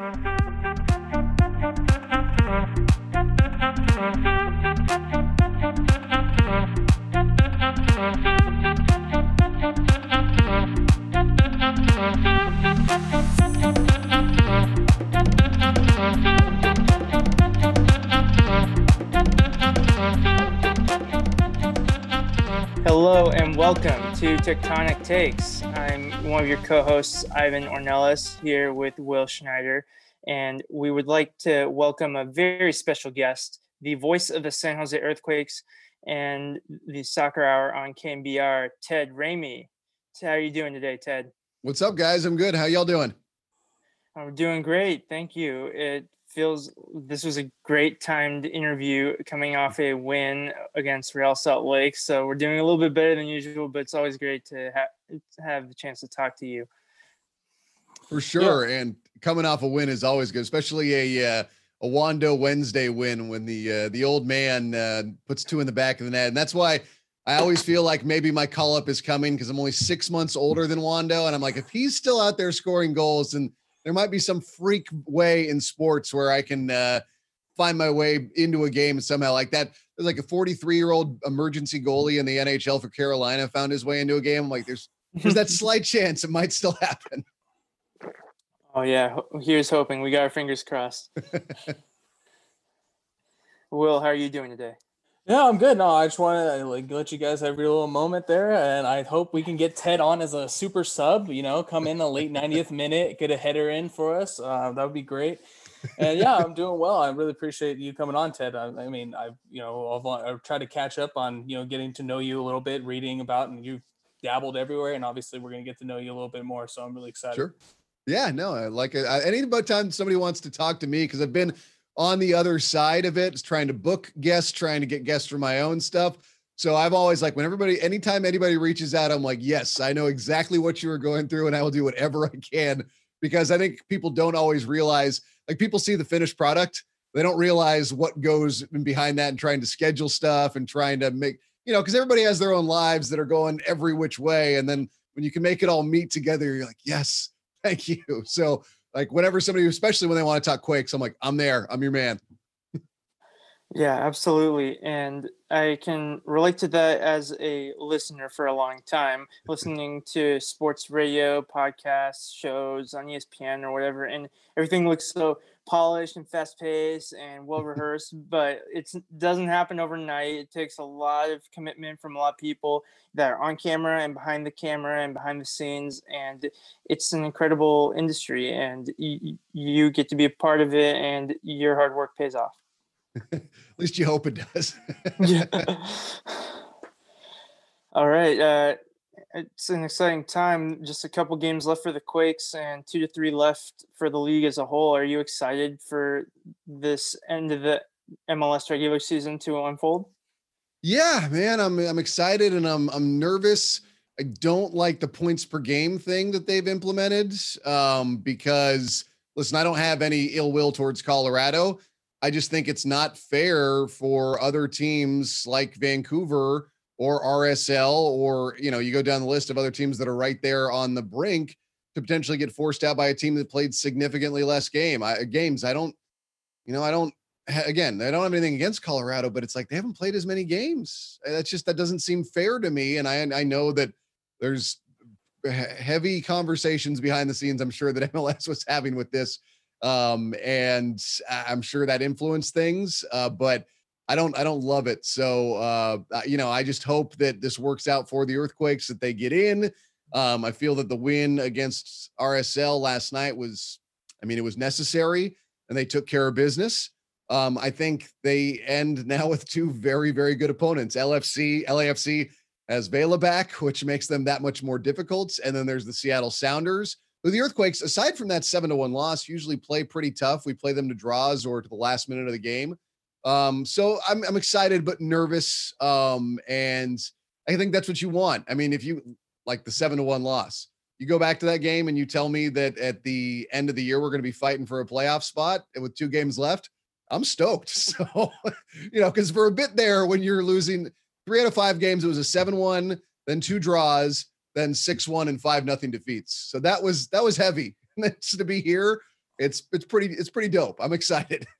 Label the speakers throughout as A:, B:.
A: Hello and welcome to Tectonic Takes. One of your co-hosts, Ivan Ornelas, here with Will Schneider, and we would like to welcome a very special guest, the voice of the San Jose Earthquakes and the Soccer Hour on KNBR, Ted Ramey. How are you doing today, Ted?
B: What's up, guys? I'm good. How y'all doing?
A: I'm doing great, thank you. It feels this was a great timed interview coming off a win against Real Salt Lake. So we're doing a little bit better than usual, but it's always great to ha- have the chance to talk to you.
B: For sure, yeah. and coming off a win is always good, especially a uh, a Wondo Wednesday win when the uh, the old man uh, puts two in the back of the net, and that's why I always feel like maybe my call up is coming because I'm only six months older than Wondo, and I'm like, if he's still out there scoring goals and there might be some freak way in sports where I can uh, find my way into a game somehow like that. There's like a 43 year old emergency goalie in the NHL for Carolina found his way into a game. I'm like, there's there's that slight chance it might still happen.
A: Oh yeah, here's hoping. We got our fingers crossed. Will, how are you doing today?
C: Yeah, I'm good. No, I just want to uh, like let you guys have your little moment there, and I hope we can get Ted on as a super sub. You know, come in the late 90th minute, get a header in for us. Uh, that would be great. And yeah, I'm doing well. I really appreciate you coming on, Ted. I, I mean, I've you know I've, I've tried to catch up on you know getting to know you a little bit, reading about, and you've dabbled everywhere, and obviously we're gonna get to know you a little bit more. So I'm really excited.
B: Sure. Yeah, no, I like it. Any about time somebody wants to talk to me because I've been on the other side of it, trying to book guests, trying to get guests for my own stuff. So I've always like when everybody, anytime anybody reaches out, I'm like, yes, I know exactly what you are going through, and I will do whatever I can because I think people don't always realize. Like people see the finished product, they don't realize what goes behind that and trying to schedule stuff and trying to make you know because everybody has their own lives that are going every which way, and then when you can make it all meet together, you're like, yes, thank you. So like whenever somebody, especially when they want to talk Quakes, I'm like, I'm there. I'm your man.
A: Yeah, absolutely. And I can relate to that as a listener for a long time, listening to sports radio, podcasts, shows on ESPN or whatever. And everything looks so polished and fast paced and well rehearsed, but it doesn't happen overnight. It takes a lot of commitment from a lot of people that are on camera and behind the camera and behind the scenes. And it's an incredible industry, and you, you get to be a part of it, and your hard work pays off.
B: At least you hope it does.
A: yeah. All right. Uh, it's an exciting time. Just a couple games left for the Quakes and two to three left for the league as a whole. Are you excited for this end of the MLS regular season to unfold?
B: Yeah, man, I'm I'm excited and I'm I'm nervous. I don't like the points per game thing that they've implemented um, because listen, I don't have any ill will towards Colorado. I just think it's not fair for other teams like Vancouver or RSL, or you know, you go down the list of other teams that are right there on the brink to potentially get forced out by a team that played significantly less game I, games. I don't, you know, I don't. Again, I don't have anything against Colorado, but it's like they haven't played as many games. That's just that doesn't seem fair to me. And I I know that there's heavy conversations behind the scenes. I'm sure that MLS was having with this, um, and I'm sure that influenced things. Uh, but I don't I don't love it. So uh, you know, I just hope that this works out for the Earthquakes that they get in. Um, I feel that the win against RSL last night was, I mean, it was necessary, and they took care of business. Um, I think they end now with two very very good opponents. LFC LAFC as Vela back, which makes them that much more difficult, and then there's the Seattle Sounders. With the Earthquakes, aside from that seven to one loss, usually play pretty tough. We play them to draws or to the last minute of the game. Um, so I'm I'm excited but nervous. Um, and I think that's what you want. I mean, if you like the seven to one loss, you go back to that game and you tell me that at the end of the year we're going to be fighting for a playoff spot with two games left. I'm stoked. So, you know, because for a bit there, when you're losing three out of five games, it was a seven-one, then two draws, then six-one and five nothing defeats. So that was that was heavy. And to be here it's it's pretty it's pretty dope. I'm excited.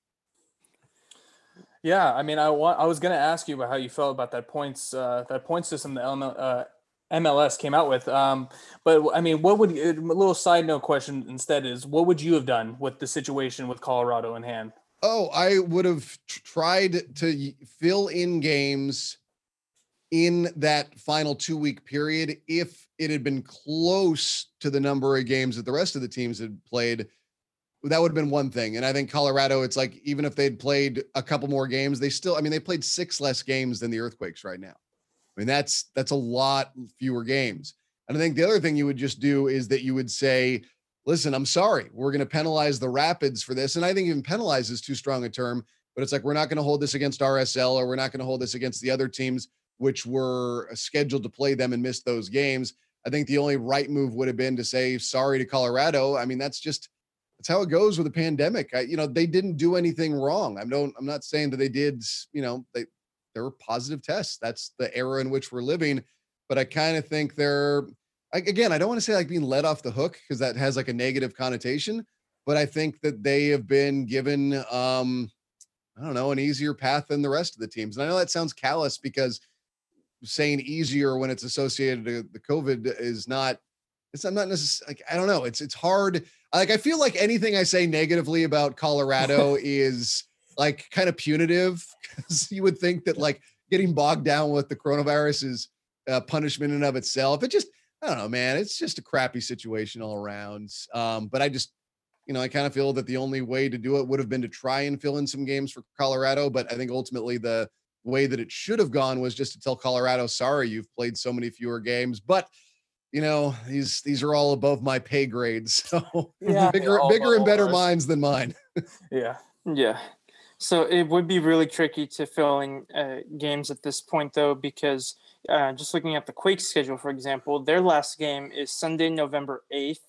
C: Yeah, I mean, I want I was gonna ask you about how you felt about that points uh, that point system that ML, uh, MLS came out with. Um, but I mean, what would a little side note question instead is what would you have done with the situation with Colorado in hand?
B: Oh, I would have tried to fill in games in that final two week period if it had been close to the number of games that the rest of the teams had played that would have been one thing and i think colorado it's like even if they'd played a couple more games they still i mean they played six less games than the earthquakes right now i mean that's that's a lot fewer games and i think the other thing you would just do is that you would say listen i'm sorry we're going to penalize the rapids for this and i think even penalize is too strong a term but it's like we're not going to hold this against rsl or we're not going to hold this against the other teams which were uh, scheduled to play them and missed those games. I think the only right move would have been to say sorry to Colorado. I mean, that's just that's how it goes with a pandemic. I, you know, they didn't do anything wrong. I don't. I'm not saying that they did. You know, they there were positive tests. That's the era in which we're living. But I kind of think they're again. I don't want to say like being let off the hook because that has like a negative connotation. But I think that they have been given, um, I don't know, an easier path than the rest of the teams. And I know that sounds callous because saying easier when it's associated to the COVID is not. It's I'm not necessarily like I don't know. It's it's hard. Like I feel like anything I say negatively about Colorado is like kind of punitive because you would think that like getting bogged down with the coronavirus is a punishment in of itself. It just I don't know, man. It's just a crappy situation all around. Um, but I just you know, I kind of feel that the only way to do it would have been to try and fill in some games for Colorado. But I think ultimately the way that it should have gone was just to tell Colorado, sorry, you've played so many fewer games. But you know, these these are all above my pay grades. So yeah, bigger bigger and better ours. minds than mine.
C: yeah.
A: Yeah. So it would be really tricky to fill in uh, games at this point, though, because uh, just looking at the Quake schedule, for example, their last game is Sunday, November 8th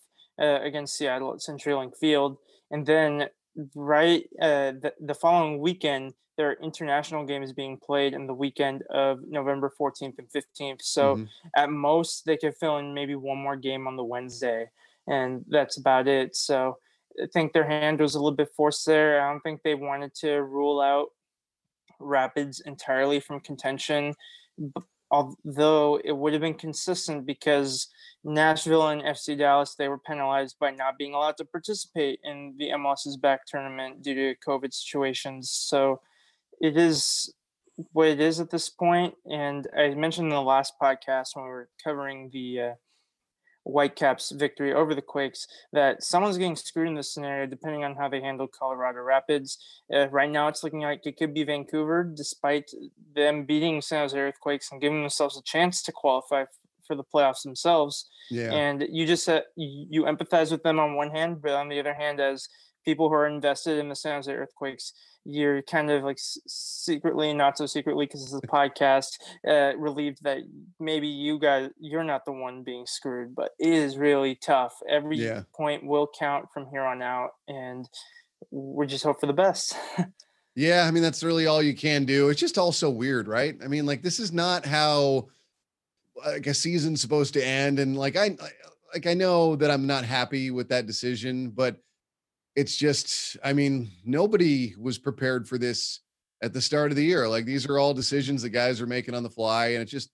A: uh, against Seattle at CenturyLink Field. And then right uh, the, the following weekend, there are international games being played in the weekend of November 14th and 15th. So mm-hmm. at most, they could fill in maybe one more game on the Wednesday, and that's about it. So I think their hand was a little bit forced there. I don't think they wanted to rule out Rapids entirely from contention, although it would have been consistent because Nashville and FC Dallas, they were penalized by not being allowed to participate in the MLS is Back tournament due to COVID situations. So it is what it is at this point. And I mentioned in the last podcast when we were covering the uh, Whitecaps victory over the Quakes that someone's getting screwed in this scenario depending on how they handle Colorado Rapids. Uh, right now, it's looking like it could be Vancouver, despite them beating San Jose Earthquakes and giving themselves a chance to qualify for the playoffs themselves. Yeah. And you just uh, you empathize with them on one hand, but on the other hand, as people who are invested in the San Jose Earthquakes, you're kind of like secretly, not so secretly, because this is a podcast, uh, relieved that maybe you guys you're not the one being screwed. But it is really tough. Every yeah. point will count from here on out, and we just hope for the best.
B: yeah, I mean that's really all you can do. It's just all so weird, right? I mean, like this is not how like a season's supposed to end and like I like I know that I'm not happy with that decision, but it's just I mean, nobody was prepared for this at the start of the year. Like these are all decisions the guys are making on the fly and it just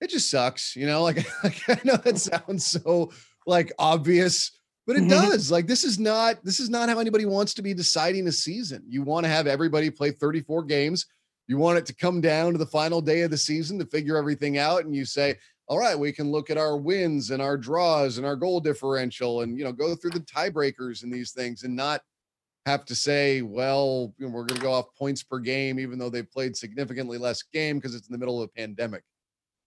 B: it just sucks, you know? Like, like I know that sounds so like obvious, but it mm-hmm. does. Like this is not this is not how anybody wants to be deciding a season. You want to have everybody play 34 games you want it to come down to the final day of the season to figure everything out and you say all right we can look at our wins and our draws and our goal differential and you know go through the tiebreakers and these things and not have to say well you know, we're going to go off points per game even though they've played significantly less game because it's in the middle of a pandemic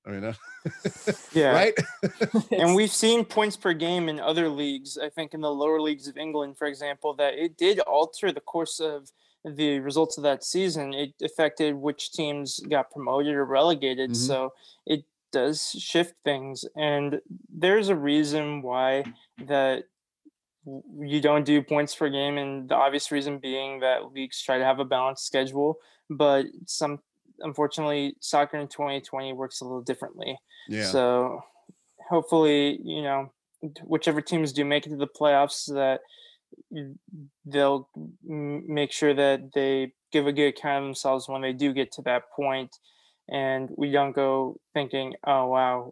B: I mean, uh,
A: yeah, right. and we've seen points per game in other leagues. I think in the lower leagues of England, for example, that it did alter the course of the results of that season, it affected which teams got promoted or relegated. Mm-hmm. So it does shift things. And there's a reason why that you don't do points per game. And the obvious reason being that leagues try to have a balanced schedule. But some, unfortunately, soccer in 2020 works a little differently. Yeah. So hopefully, you know, whichever teams do make it to the playoffs, that they'll make sure that they give a good account of themselves when they do get to that point and we don't go thinking oh wow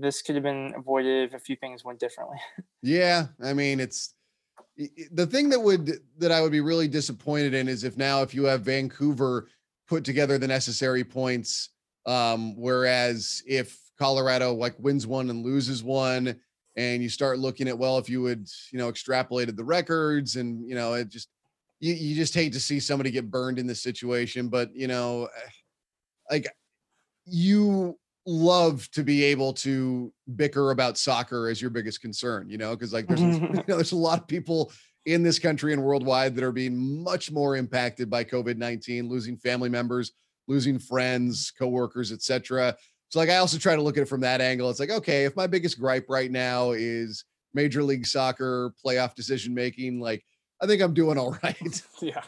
A: this could have been avoided if a few things went differently.
B: Yeah i mean it's the thing that would that i would be really disappointed in is if now if you have vancouver put together the necessary points um whereas if colorado like wins one and loses one and you start looking at well if you would you know extrapolated the records and you know it just you, you just hate to see somebody get burned in this situation but you know like you love to be able to bicker about soccer as your biggest concern you know because like there's you know, there's a lot of people in this country and worldwide that are being much more impacted by covid-19 losing family members losing friends coworkers etc so like I also try to look at it from that angle. It's like, okay, if my biggest gripe right now is Major League Soccer playoff decision making, like I think I'm doing all right.
C: yeah.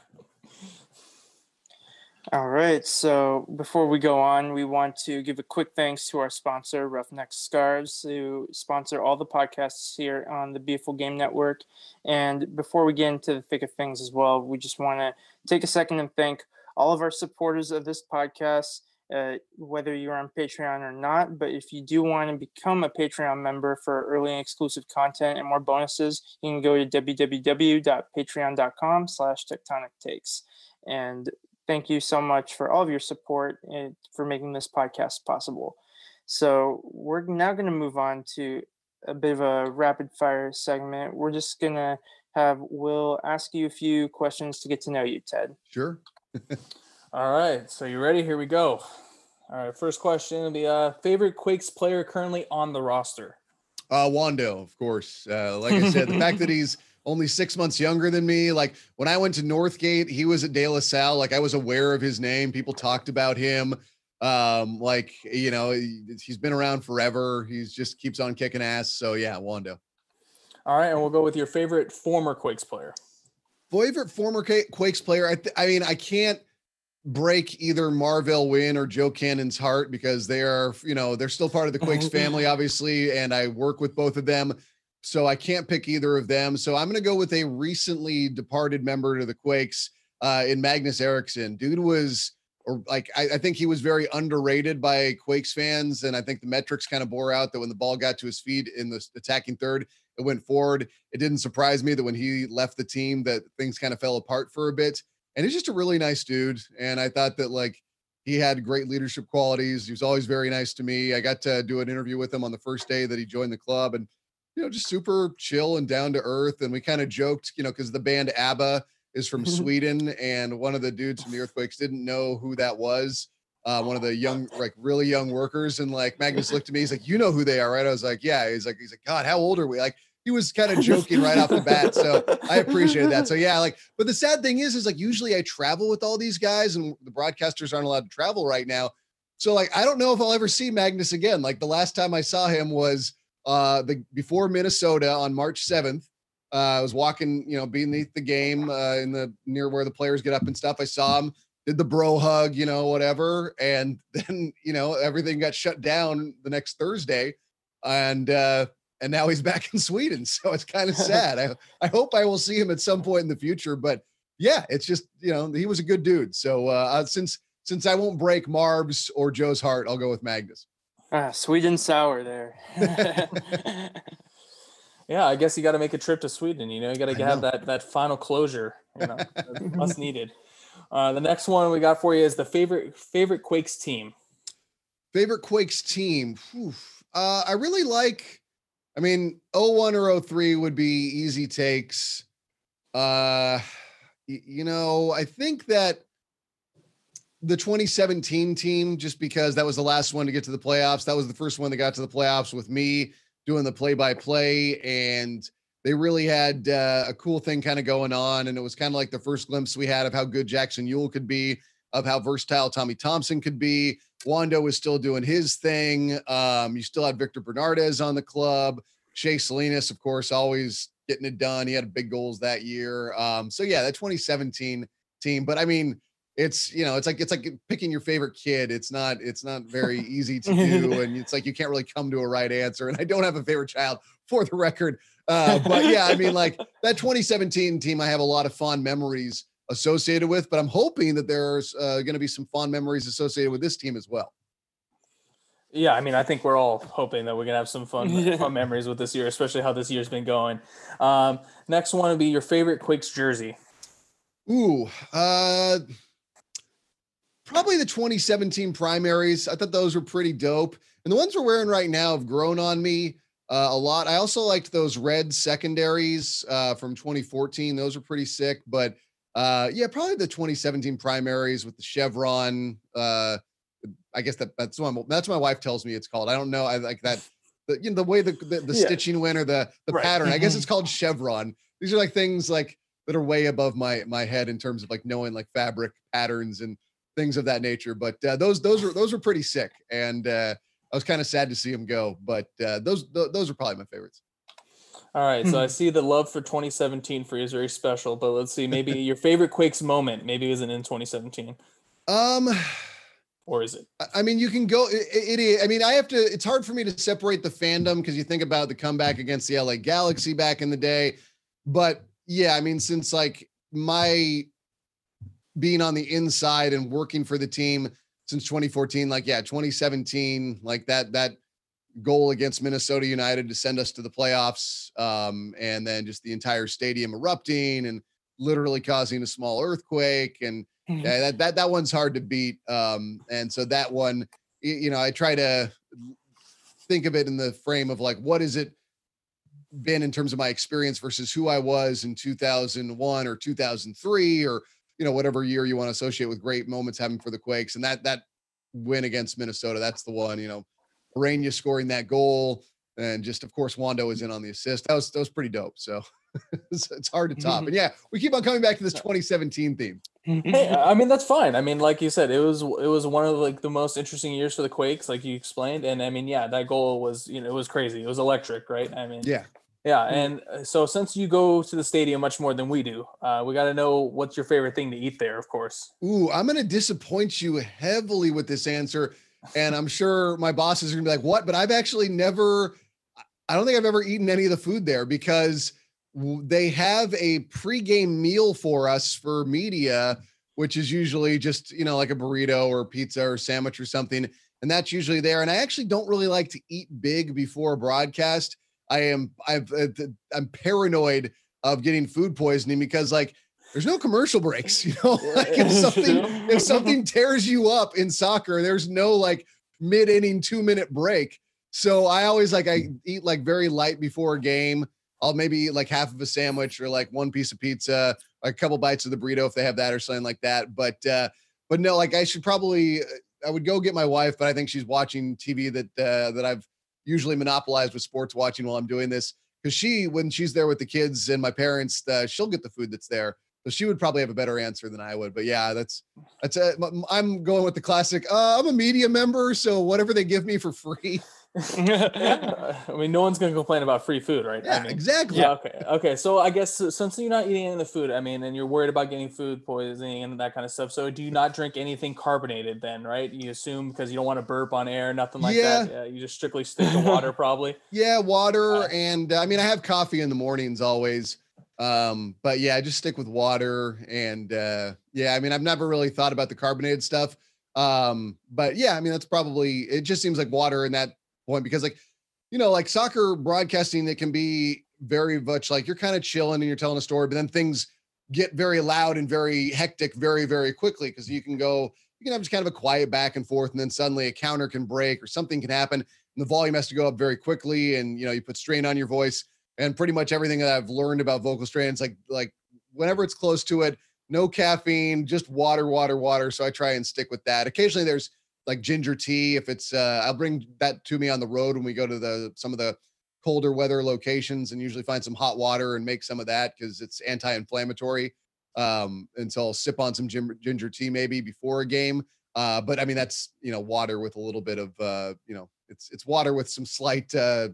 A: All right. So before we go on, we want to give a quick thanks to our sponsor, Roughneck Scarves, who sponsor all the podcasts here on the Beautiful Game Network. And before we get into the thick of things as well, we just want to take a second and thank all of our supporters of this podcast uh, whether you're on Patreon or not. But if you do want to become a Patreon member for early and exclusive content and more bonuses, you can go to www.patreon.com slash tectonic takes. And thank you so much for all of your support and for making this podcast possible. So we're now going to move on to a bit of a rapid fire segment. We're just going to have Will ask you a few questions to get to know you, Ted.
B: Sure.
C: All right, so you ready? Here we go. All right, first question will be uh favorite Quakes player currently on the roster.
B: Uh Wondo, of course. Uh, like I said, the fact that he's only six months younger than me. Like when I went to Northgate, he was at De La Salle. Like I was aware of his name. People talked about him. Um, like you know, he's been around forever. He's just keeps on kicking ass. So yeah, Wondo.
C: All right, and we'll go with your favorite former Quakes player.
B: Favorite former Quakes player. I, th- I mean, I can't break either Marvell Wynne or Joe Cannon's heart because they are, you know, they're still part of the Quakes family, obviously, and I work with both of them. So I can't pick either of them. So I'm going to go with a recently departed member to the Quakes uh, in Magnus Eriksson. Dude was, or like, I, I think he was very underrated by Quakes fans. And I think the metrics kind of bore out that when the ball got to his feet in the attacking third, it went forward. It didn't surprise me that when he left the team that things kind of fell apart for a bit and he's just a really nice dude. And I thought that like he had great leadership qualities. He was always very nice to me. I got to do an interview with him on the first day that he joined the club, and you know, just super chill and down to earth. And we kind of joked, you know, because the band ABBA is from Sweden, and one of the dudes from the Earthquakes didn't know who that was. Uh, one of the young, like really young workers, and like Magnus looked at me. He's like, "You know who they are, right?" I was like, "Yeah." He's like, "He's like, God, how old are we?" Like, he was kind of joking right off the bat. So I appreciated that. So yeah, like, but the sad thing is, is like usually I travel with all these guys and the broadcasters aren't allowed to travel right now. So like I don't know if I'll ever see Magnus again. Like the last time I saw him was uh the before Minnesota on March 7th. Uh, I was walking, you know, beneath the game uh, in the near where the players get up and stuff. I saw him, did the bro hug, you know, whatever, and then you know everything got shut down the next Thursday, and uh, and now he's back in Sweden. So it's kind of sad. I, I hope I will see him at some point in the future. But yeah, it's just you know he was a good dude. So uh, uh since since I won't break Marv's or Joe's heart, I'll go with Magnus.
A: Ah, sweet and sour there.
C: yeah, I guess you got to make a trip to Sweden. You know, you got to have that that final closure. You know, must needed. Uh, the next one we got for you is the favorite favorite Quakes team.
B: Favorite Quakes team. Uh, I really like I mean, 01 or 03 would be easy takes. Uh, you know, I think that the 2017 team, just because that was the last one to get to the playoffs, that was the first one that got to the playoffs with me doing the play by play. And they really had uh, a cool thing kind of going on. And it was kind of like the first glimpse we had of how good Jackson Yueill could be, of how versatile Tommy Thompson could be. Wondo was still doing his thing. Um, you still had Victor Bernardez on the club. Shea Salinas, of course, always getting it done. He had big goals that year. Um, so yeah, that 2017 team. But I mean, it's you know, it's like it's like picking your favorite kid. It's not it's not very easy to do, and it's like you can't really come to a right answer. And I don't have a favorite child. for the record. Uh, but yeah, I mean, like that 2017 team, I have a lot of fond memories associated with, but I'm hoping that there's uh, going to be some fond memories associated with this team as well.
C: Yeah, I mean, I think we're all hoping that we're gonna have some fun, fun memories with this year, especially how this year's been going. Um, next one would be your favorite Quakes jersey.
B: Ooh, uh, probably the 2017 primaries. I thought those were pretty dope, and the ones we're wearing right now have grown on me uh, a lot. I also liked those red secondaries uh, from 2014. Those are pretty sick, but uh, yeah, probably the 2017 primaries with the chevron. Uh, I guess that that's what that's what my wife tells me it's called. I don't know. I like that. The, you know, the way the the, the yeah. stitching went or the the right. pattern. I guess it's called chevron. These are like things like that are way above my my head in terms of like knowing like fabric patterns and things of that nature. But uh, those those were those were pretty sick, and uh, I was kind of sad to see them go. But uh, those th- those are probably my favorites.
C: All right, so I see the love for 2017 for you is very special, but let's see, maybe your favorite Quakes moment maybe isn't in 2017.
B: Um,
C: or is it?
B: I mean, you can go. It, it, I mean, I have to. It's hard for me to separate the fandom because you think about the comeback against the LA Galaxy back in the day, but yeah, I mean, since like my being on the inside and working for the team since 2014, like yeah, 2017, like that that goal against Minnesota United to send us to the playoffs, um, and then just the entire stadium erupting and literally causing a small earthquake and mm-hmm. yeah, that that that one's hard to beat. Um, and so that one, you know, I try to think of it in the frame of like, what is it been in terms of my experience versus who I was in 2001 or 2003 or you know whatever year you want to associate with great moments having for the Quakes and that that win against Minnesota that's the one you know Ureña scoring that goal and just of course Wondo is in on the assist that was that was pretty dope so it's, it's hard to top and yeah we keep on coming back to this 2017 theme
C: hey, I mean that's fine. I mean, like you said, it was it was one of like the most interesting years for the Quakes, like you explained. And I mean, yeah, that goal was you know it was crazy. It was electric, right? I mean,
B: yeah,
C: yeah. And uh, so since you go to the stadium much more than we do, uh, we got to know what's your favorite thing to eat there, of course.
B: Ooh, I'm gonna disappoint you heavily with this answer, and I'm sure my bosses are gonna be like, "What?" But I've actually never. I don't think I've ever eaten any of the food there because they have a pregame meal for us for media, which is usually just, you know, like a burrito or pizza or sandwich or something. And that's usually there. And I actually don't really like to eat big before a broadcast. I am, I've, uh, I'm paranoid of getting food poisoning because like there's no commercial breaks, you know, like if something, if something tears you up in soccer, there's no like mid inning two minute break. So I always like, I eat like very light before a game I'll maybe eat like half of a sandwich or like one piece of pizza, a couple bites of the burrito if they have that or something like that. But uh, but no, like I should probably I would go get my wife, but I think she's watching TV that uh, that I've usually monopolized with sports watching while I'm doing this because she when she's there with the kids and my parents, uh, she'll get the food that's there. So she would probably have a better answer than I would. But yeah, that's that's a, I'm going with the classic. Uh, I'm a media member, so whatever they give me for free.
C: I mean, no one's gonna complain about free food, right?
B: Yeah,
C: I mean,
B: exactly.
C: Yeah. Okay. Okay. So I guess since you're not eating any of the food, I mean, and you're worried about getting food poisoning and that kind of stuff. So do you not drink anything carbonated then, right? You assume because you don't want to burp on air, nothing like yeah. that. Yeah. You just strictly stick to water, probably.
B: Yeah, water, uh, and uh, I mean, I have coffee in the mornings always. Um, but yeah, I just stick with water, and uh, yeah, I mean, I've never really thought about the carbonated stuff. Um, but yeah, I mean, that's probably it. Just seems like water in that point because like you know like soccer broadcasting it can be very much like you're kind of chilling and you're telling a story but then things get very loud and very hectic very very quickly because you can go you can have just kind of a quiet back and forth and then suddenly a counter can break or something can happen and the volume has to go up very quickly and you know you put strain on your voice and pretty much everything that I've learned about vocal strains like like whenever it's close to it no caffeine just water water water so I try and stick with that. Occasionally there's like ginger tea if it's uh I'll bring that to me on the road when we go to the some of the colder weather locations and usually find some hot water and make some of that because it's anti-inflammatory um and so I'll sip on some ginger, ginger tea maybe before a game uh but I mean that's you know water with a little bit of uh you know it's it's water with some slight uh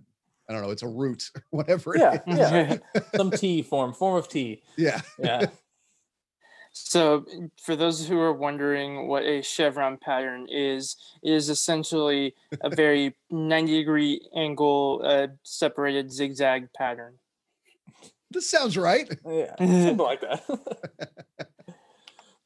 B: I don't know it's a root whatever
C: yeah yeah some tea form form of tea
B: yeah
C: yeah
A: So, for those who are wondering what a chevron pattern is, it is essentially a very 90 degree angle uh, separated zigzag pattern.
B: This sounds right.
C: Yeah, something like that.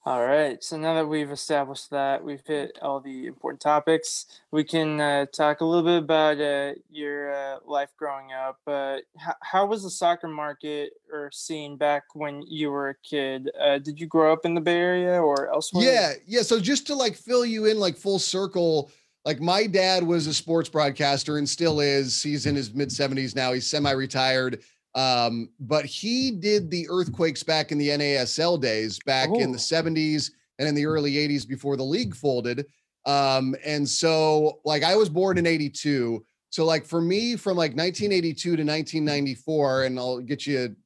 A: All right. So now that we've established that, we've hit all the important topics, we can uh, talk a little bit about uh, your uh, life growing up. Uh, how, how was the soccer market or scene back when you were a kid? Uh, did you grow up in the Bay Area or elsewhere?
B: Yeah. Yeah. So just to like fill you in like full circle, like my dad was a sports broadcaster and still is. He's in his mid 70s now. He's semi retired. Um, but he did the earthquakes back in the NASL days, back oh. in the 70s and in the early 80s before the league folded. Um, and so like I was born in 82. So like for me from like 1982 to 1994, and I'll get you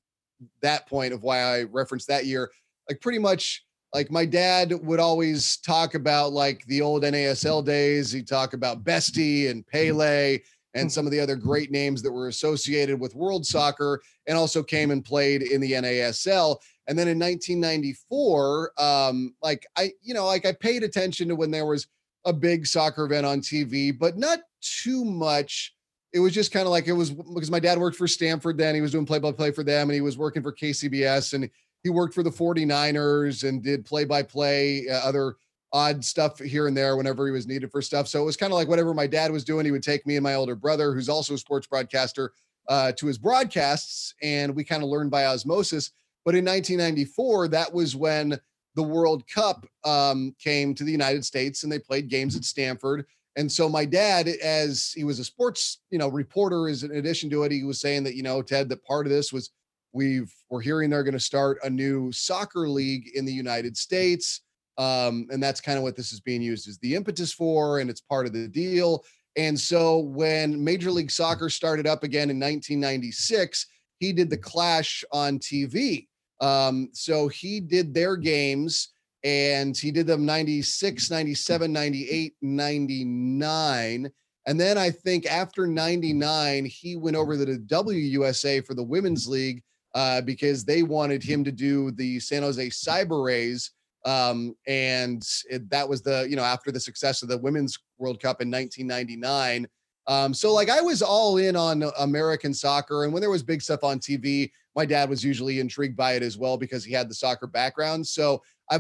B: that point of why I referenced that year, like pretty much like my dad would always talk about like the old NASL days. He'd talk about Bestie and Pele and some of the other great names that were associated with world soccer and also came and played in the NASL. And then in 1994, um, like I, you know, like I paid attention to when there was a big soccer event on TV, but not too much. It was just kind of like it was because my dad worked for Stanford then. He was doing play by play for them and he was working for KCBS and he worked for the 49ers and did play by play, other odd stuff here and there whenever he was needed for stuff. So it was kind of like whatever my dad was doing, he would take me and my older brother, who's also a sports broadcaster, uh, to his broadcasts, and we kind of learned by osmosis. But in 1994, that was when the World Cup um, came to the United States, and they played games at Stanford. And so my dad, as he was a sports, you know, reporter, is in addition to it, he was saying that you know, Ted, that part of this was we've we're hearing they're going to start a new soccer league in the United States um, and that's kind of what this is being used as the impetus for, and it's part of the deal. And so when Major League Soccer started up again in 1996, he did the Clash on TV. Um, so he did their games and he did them 96, 97, 98, 99. And then I think after 99, he went over to the WUSA for the Women's League uh, because they wanted him to do the San Jose Cyber Rays um, and it, that was the, you know, after the success of the Women's World Cup in 1999. Um, so like I was all in on American soccer. And when there was big stuff on TV, my dad was usually intrigued by it as well because he had the soccer background. So I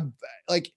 B: like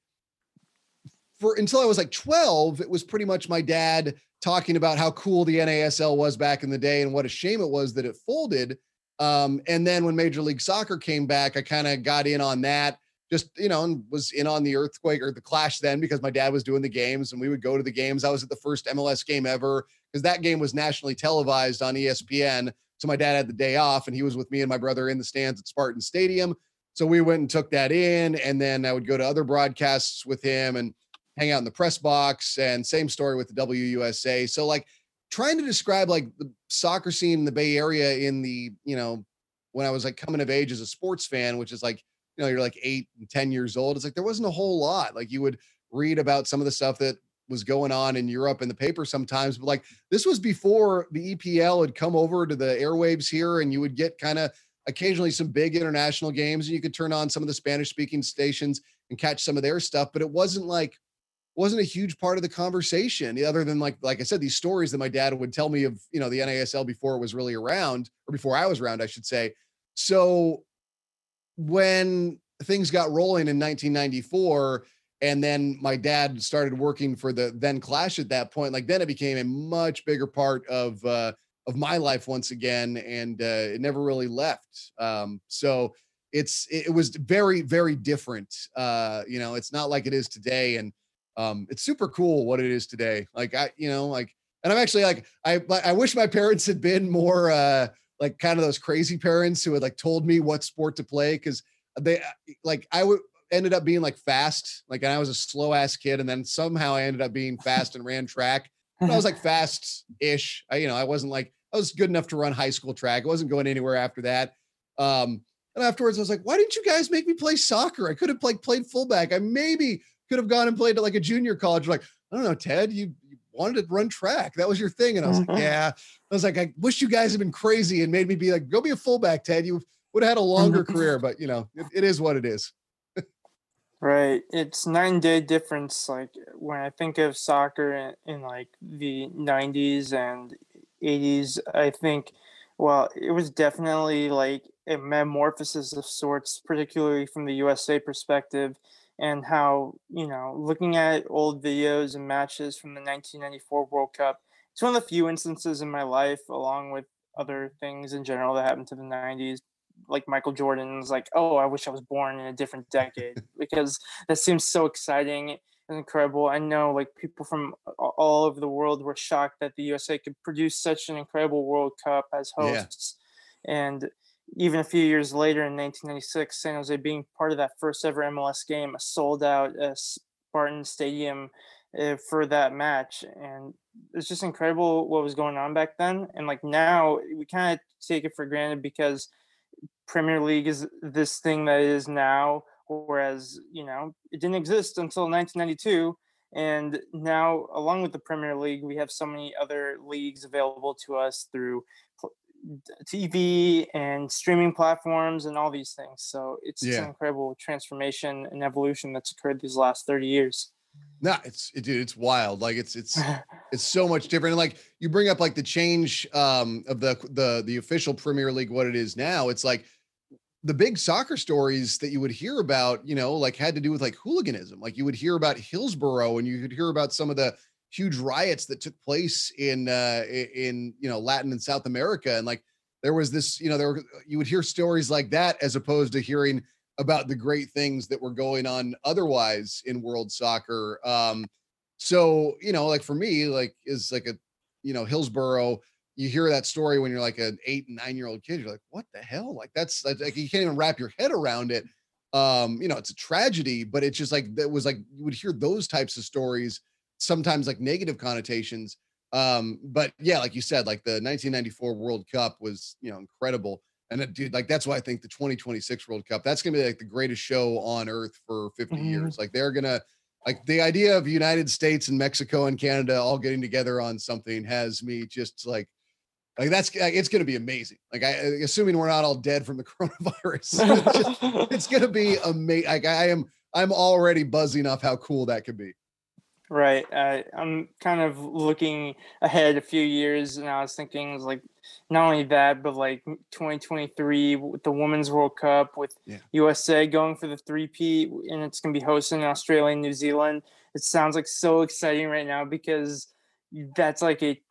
B: for until I was like 12, it was pretty much my dad talking about how cool the NASL was back in the day and what a shame it was that it folded. Um, and then when Major League Soccer came back, I kind of got in on that just you know and was in on the earthquake or the clash then because my dad was doing the games and we would go to the games. I was at the first mls game ever because that game was nationally televised on espn so my dad had the day off and he was with me and my brother in the stands at spartan stadium. So we went and took that in and then i would go to other broadcasts with him and hang out in the press box and same story with the wusa so like trying to describe like the soccer scene in the bay area in the you know when i was like coming of age as a sports fan which is like you know, you're like eight and 10 years old. It's like there wasn't a whole lot. Like you would read about some of the stuff that was going on in Europe in the paper sometimes, but like this was before the EPL had come over to the airwaves here, and you would get kind of occasionally some big international games, and you could turn on some of the Spanish speaking stations and catch some of their stuff. But it wasn't like wasn't a huge part of the conversation, other than like like I said, these stories that my dad would tell me of you know the NASL before it was really around, or before I was around, I should say. So when things got rolling in 1994 and then my dad started working for the then clash at that point like then it became a much bigger part of uh of my life once again and uh it never really left. Um so it's it was very very different. Uh you know it's not like it is today and um it's super cool what it is today. Like i you know like and i'm actually like i i wish my parents had been more uh like kind of those crazy parents who had like told me what sport to play because they like I would ended up being like fast, like and I was a slow ass kid, and then somehow I ended up being fast and ran track. But I was like fast ish. I, you know, I wasn't like I was good enough to run high school track. I wasn't going anywhere after that. Um, and afterwards, I was like, why didn't you guys make me play soccer? I could have like played fullback. I maybe could have gone and played at like a junior college. Like, I don't know, Ted, you, you wanted to run track. That was your thing. And I was like, mm-hmm. yeah. I was like, I wish you guys had been crazy and made me be like, go be a fullback, Ted. You would have had a longer career, but you know, it, it is what it is.
A: Right. It's nine day difference. Like when I think of soccer in, in like the 90s and 80s, I think, well, it was definitely like a metamorphosis of sorts, particularly from the USA perspective, and how, you know, looking at old videos and matches from the 1994 World Cup, it's one of the few instances in my life, along with other things in general that happened to the 90s, like Michael Jordan's like, oh, I wish I was born in a different decade because that seems so exciting and incredible. I know like people from all over the world were shocked that the USA could produce such an incredible World Cup as hosts. Yeah. And even a few years later in 1996, San Jose being part of that first ever MLS game, a sold out uh, Spartan Stadium uh, for that match. And it's just incredible what was going on back then. And like now, we kind of take it for granted because Premier League is this thing that is now, whereas you know it didn't exist until 1992. And now, along with the Premier League, we have so many other leagues available to us through TV and streaming platforms and all these things. So it's, yeah. it's, an incredible transformation and evolution that's occurred these last 30 years.
B: No, it's it, dude, it's wild. Like it's it's it's so much different. And like you bring up like the change um of the the the official Premier League, what it is now. It's like the big soccer stories that you would hear about, you know, like had to do with like hooliganism. Like you would hear about Hillsborough and you could hear about some of the huge riots that took place in uh in you know Latin and South America and like there was this, you know, there were, you would hear stories like that as opposed to hearing about the great things that were going on otherwise in world soccer. Um so, you know, like for me, like is like a you know, Hillsborough you hear that story when you're like an eight and nine year old kid you're like what the hell like that's like you can't even wrap your head around it um you know it's a tragedy but it's just like that was like you would hear those types of stories sometimes like negative connotations um but yeah like you said like the 1994 world cup was you know incredible and it, dude like that's why i think the 2026 world cup that's gonna be like the greatest show on earth for 50 mm-hmm. years like they're gonna like the idea of united states and mexico and canada all getting together on something has me just like like that's it's going to be amazing. Like I, assuming we're not all dead from the coronavirus, it's, just, it's going to be amazing. Like I am, I'm already buzzing off how cool that could be.
A: Right. Uh, I'm kind of looking ahead a few years, and I was thinking like not only that, but like 2023 with the Women's World Cup, with yeah. USA going for the three-peat, and it's going to be hosting Australia and New Zealand. It sounds like so exciting right now because that's like a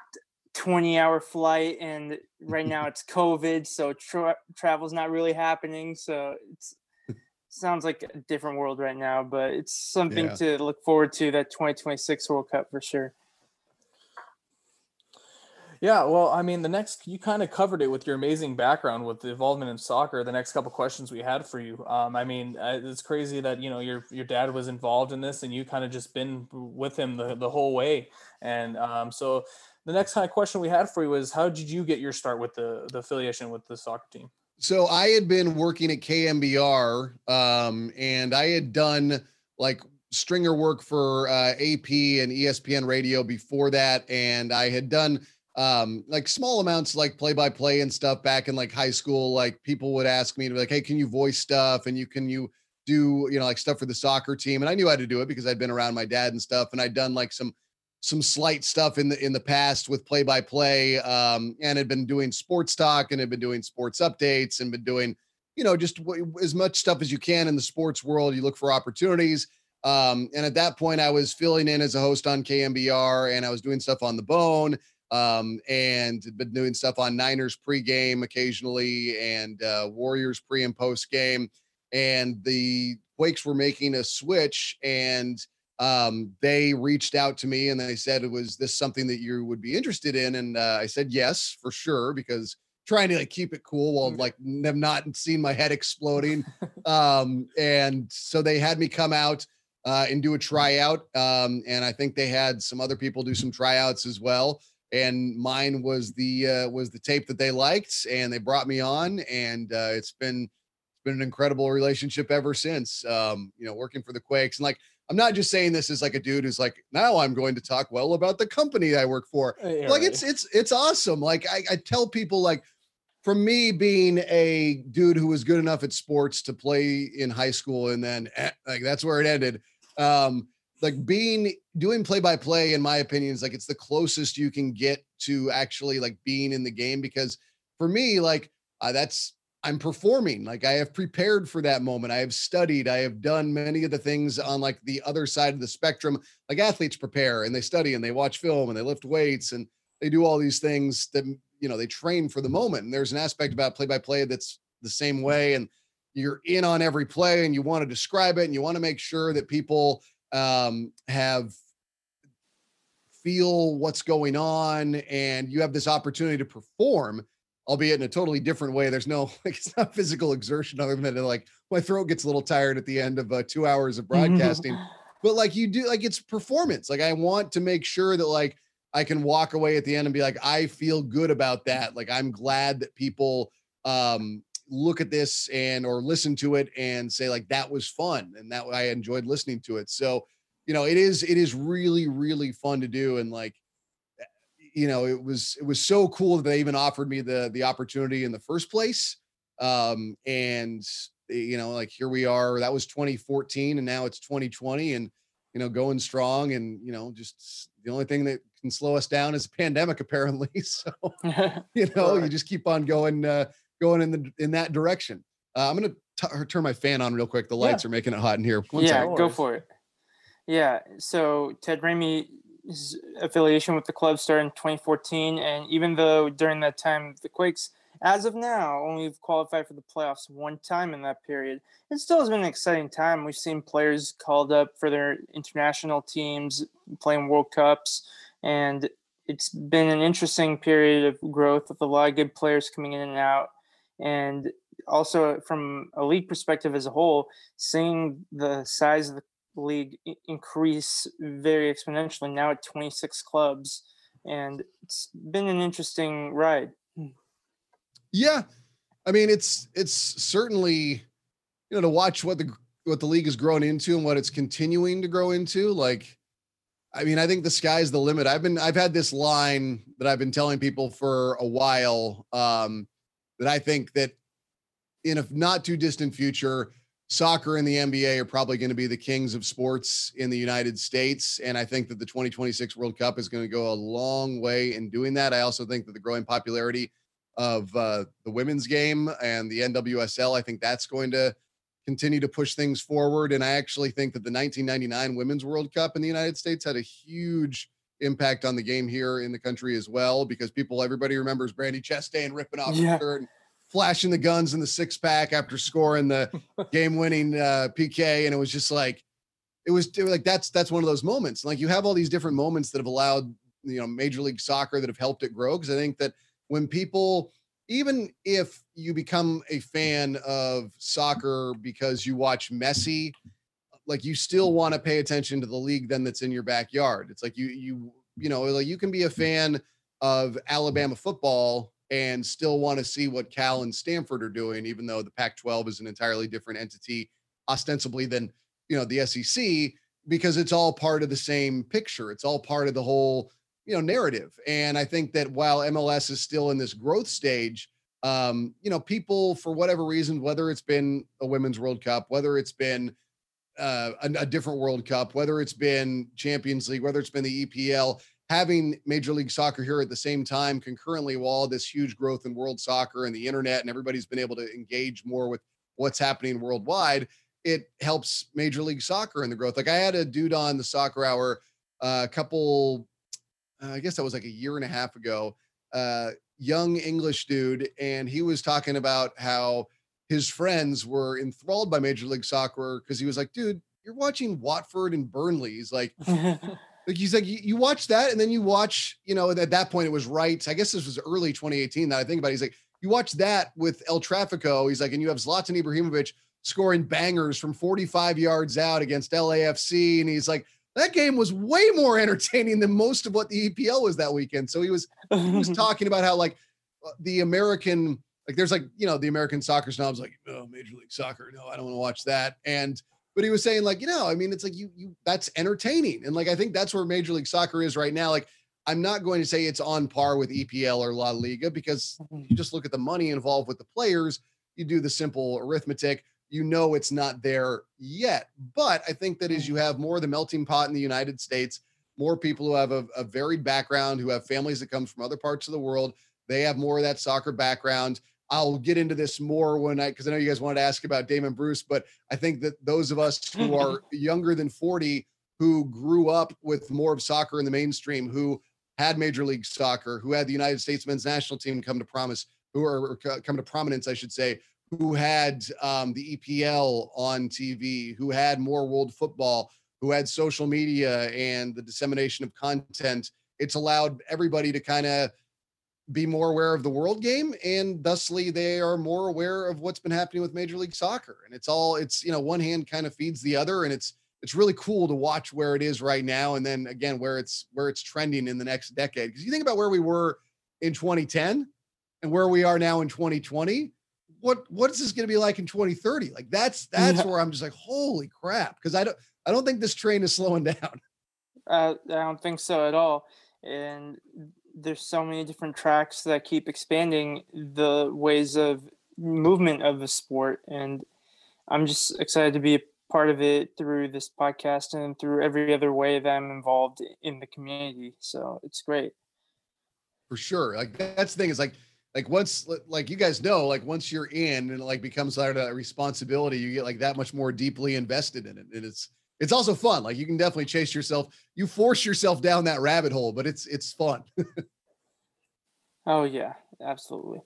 A: 20 hour flight and right now it's covid so tra- travel's not really happening so it's sounds like a different world right now but it's something yeah. to look forward to that 2026 world cup for sure
C: yeah well i mean the next you kind of covered it with your amazing background with the involvement in soccer the next couple questions we had for you um, i mean it's crazy that you know your your dad was involved in this and you kind of just been with him the, the whole way and um, so the next kind of question we had for you was how did you get your start with the, the affiliation with the soccer team?
B: So I had been working at KNBR um, and I had done like stringer work for uh, AP and ESPN radio before that. And I had done um, like small amounts like play by play and stuff back in like high school. Like people would ask me to be like, Hey, can you voice stuff? And you can you do, you know, like stuff for the soccer team. And I knew how to do it because I'd been around my dad and stuff. And I'd done like some some slight stuff in the in the past with play by play um and had been doing sports talk and had been doing sports updates and been doing you know just w- as much stuff as you can in the sports world. You look for opportunities um and at that point i was filling in as a host on KNBR, and i was doing stuff on the bone um and been doing stuff on niners pregame occasionally and uh warriors pre and post game and the quakes were making a switch and um, they reached out to me and they said, "Was this something that you would be interested in?" And uh, I said, "Yes, for sure," because trying to like keep it cool while mm. like have not seen my head exploding. um, and so they had me come out uh, and do a tryout. Um, and I think they had some other people do some tryouts as well. And mine was the uh, was the tape that they liked, and they brought me on, and uh, it's been it's been an incredible relationship ever since. Um, you know, working for the Quakes and like I'm not just saying this as like a dude who's like, now I'm going to talk well about the company I work for. Yeah, like right. it's it's it's awesome. Like I, I tell people like from me being a dude who was good enough at sports to play in high school and then eh, like that's where it ended. Um, like being doing play by play, in my opinion, is like it's the closest you can get to actually like being in the game because for me, like uh, that's I'm performing. Like I have prepared for that moment. I have studied. I have done many of the things on like the other side of the spectrum. Like athletes prepare and they study and they watch film and they lift weights and they do all these things that you know they train for the moment. And there's an aspect about play by play that's the same way. And you're in on every play and you want to describe it and you want to make sure that people um, have feel what's going on and you have this opportunity to perform albeit in a totally different way. There's no like it's not physical exertion other than that, like my throat gets a little tired at the end of uh, two hours of broadcasting. but like you do, like it's performance. Like I want to make sure that like I can walk away at the end and be like, I feel good about that. Like I'm glad that people um look at this and or listen to it and say like that was fun and that I enjoyed listening to it. So you know it is it is really really fun to do and like you know, it was it was so cool that they even offered me the the opportunity in the first place. Um, and you know, like here we are. That was 2014, and now it's 2020, and you know, going strong. And you know, just the only thing that can slow us down is a pandemic, apparently. So you know, you just keep on going, uh, going in the in that direction. Uh, I'm gonna t- turn my fan on real quick. The lights yeah. are making it hot in here.
A: One yeah, second. go for it. Yeah. So Ted Ramey his affiliation with the club started in 2014, and even though during that time the Quakes, as of now, only have qualified for the playoffs one time in that period, it still has been an exciting time. We've seen players called up for their international teams, playing World Cups, and it's been an interesting period of growth with a lot of good players coming in and out. And also from a league perspective as a whole, seeing the size of the league increase very exponentially now at 26 clubs and it's been an interesting ride.
B: Yeah i mean it's it's certainly you know to watch what the what the league has grown into and what it's continuing to grow into like i mean i think the sky's the limit. I've been i've had this line that i've been telling people for a while um that i think that in a not too distant future soccer and the NBA are probably going to be the kings of sports in the United States. And I think that the 2026 World Cup is going to go a long way in doing that. I also think that the growing popularity of uh, the women's game and the NWSL, I think that's going to continue to push things forward. And I actually think that the 1999 Women's World Cup in the United States had a huge impact on the game here in the country as well because people, everybody remembers Brandi Chastain ripping off yeah. her shirt and flashing the guns in the six pack after scoring the game winning uh, PK. And it was just like, it was, it was like, that's, that's one of those moments. Like you have all these different moments that have allowed, you know, major league soccer that have helped it grow. Cause I think that when people, even if you become a fan of soccer because you watch Messi, like you still want to pay attention to the league then that's in your backyard. It's like you, you, you know, like you can be a fan of Alabama football and still want to see what Cal and Stanford are doing, even though the Pac 12 is an entirely different entity, ostensibly, than you know the SEC, because it's all part of the same picture. It's all part of the whole you know narrative. And I think that while MLS is still in this growth stage, um, you know, people for whatever reason, whether it's been a women's World Cup, whether it's been uh, a, a different World Cup, whether it's been Champions League, whether it's been the EPL, having Major League Soccer here at the same time, concurrently, while all this huge growth in world soccer and the internet, and everybody's been able to engage more with what's happening worldwide, it helps Major League Soccer in the growth. Like I had a dude on the Soccer Hour uh, a couple, uh, I guess that was like a year and a half ago, uh, young English dude, and he was talking about how his friends were enthralled by Major League Soccer because he was like, dude, you're watching Watford and Burnley. He's like, like he's like you, you watch that and then you watch you know at that point it was right i guess this was early 2018 that i think about it. he's like you watch that with el trafico he's like and you have zlatan ibrahimovic scoring bangers from 45 yards out against lafc and he's like that game was way more entertaining than most of what the epl was that weekend. So he was he was talking about how like uh, the american like there's like you know the american soccer snobs like oh major league soccer no i don't want to watch that. And but he was saying like you know i mean it's like you you that's entertaining and like i think that's where major league soccer is right now like I'm not going to say it's on par with EPL or La Liga because
A: Mm-hmm.
B: you just look at the money involved with the players, you do the simple arithmetic, you know it's not there yet. But I think that as you have more of the melting pot in the United States, more people who have a, a varied background, who have families that come from other parts of the world, they have more of that soccer background. I'll get into this more when I because I know you guys wanted to ask about Damon Bruce, but I think that those of us who are younger than 40 who grew up with more of soccer in the mainstream, who had Major League Soccer, who had the United States men's national team come to promise, who are come to prominence, I should say, who had um, the EPL on TV, who had more world football, who had social media and the dissemination of content. It's allowed everybody to kind of be more aware of the world game and thusly they are more aware of what's been happening with major league soccer and it's all it's you know one hand kind of feeds the other and it's it's really cool to watch where it is right now and then again where it's where it's trending in the next decade because you think about where we were in 2010 and where we are now in 2020 what what is this going to be like in 2030 like that's that's
A: Yeah.
B: where i'm just like holy crap because i don't i don't think this train is slowing down
A: Uh, I don't think so at all. And there's so many different tracks that keep expanding the ways of movement of the sport. And I'm just excited to be a part of it through this podcast and through every other way that I'm involved in the community. So it's great.
B: for sure. Like that's the thing is like like once like you guys know like once you're in and it like becomes like a responsibility, you get like that much more deeply invested in it, and it's it's also fun. Like you can definitely chase yourself. You force yourself down that rabbit hole, but it's it's fun.
A: Oh yeah, absolutely.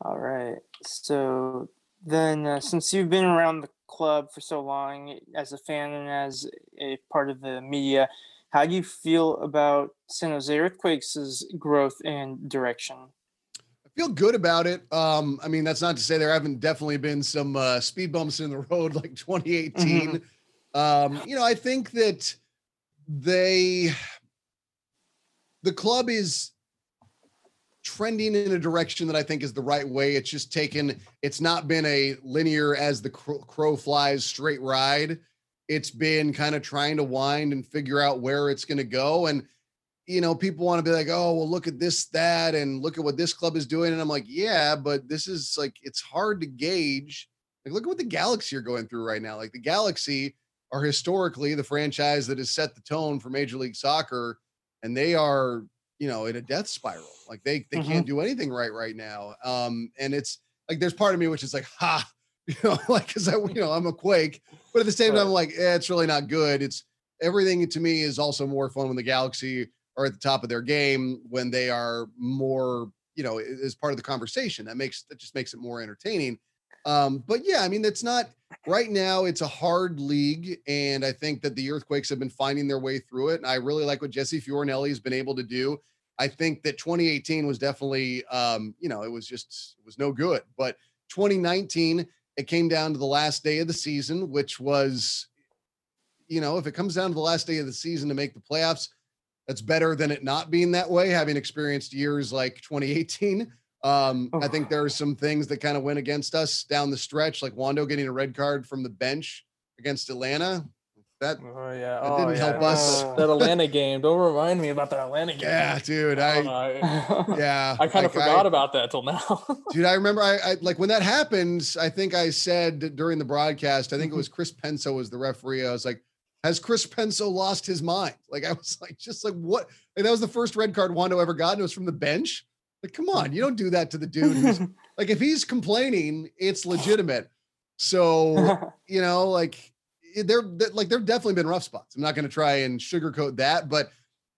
A: All right. So then, uh, since you've been around the club for so long as a fan and as a part of the media, how do you feel about San Jose Earthquakes' growth and direction?
B: Feel good about it. Um, I mean, that's not to say there haven't definitely been some uh, speed bumps in the road like 2018. Um, you know, I think that they, the club is trending in a direction that I think is the right way. It's just taken, it's not been a linear as the crow, crow flies straight ride. It's been kind of trying to wind and figure out where it's going to go. And, you know, people want to be like, oh, well, look at this, that, and look at what this club is doing. And I'm like, yeah, but this is like, it's hard to gauge. Like, look at what the Galaxy are going through right now. Like, the Galaxy are historically the franchise that has set the tone for Major League Soccer, and they are, you know, in a death spiral. Like, they they
A: Mhm.
B: can't do anything right right now. Um, and it's like there's part of me which is like, ha, you know, like because I, you know, I'm a Quake, but at the same time, I'm like, eh, it's really not good. It's everything to me is also more fun when the Galaxy are at the top of their game when they are more, you know, as part of the conversation. That makes that just makes it more entertaining. Um, but yeah, I mean, it's not right now. It's a hard league, and I think that the Earthquakes have been finding their way through it. And I really like what Jesse Fioranelli has been able to do. I think that 2018 was definitely, um, you know, it was just it was no good. But 2019, it came down to the last day of the season, which was, you know, if it comes down to the last day of the season to make the playoffs, that's better than it not being that way. Having experienced years like 2018, um, I think there are some things that kind of went against us down the stretch, like Wondo getting a red card from the bench against Atlanta. That
C: Oh yeah.
B: That
C: oh,
B: didn't
C: yeah.
B: help us.
C: That Atlanta game. Don't remind me about that Atlanta game.
B: yeah, dude, I
C: Oh, I,
B: yeah,
C: I kind of
B: like,
C: forgot about that till now.
B: dude. I remember I, I like when that happens. I think I said during the broadcast. I think it was Chris Penso was the referee. I was like, "Has Chris Penso lost his mind?" Like I was like, just like what? Like that was the first red card Wondo ever got. And it was from the bench. Like, come on, you don't do that to the dude. Who's, like if he's complaining, it's legitimate. So you know, like there, there- like there've definitely been rough spots. I'm not going to try and sugarcoat that, but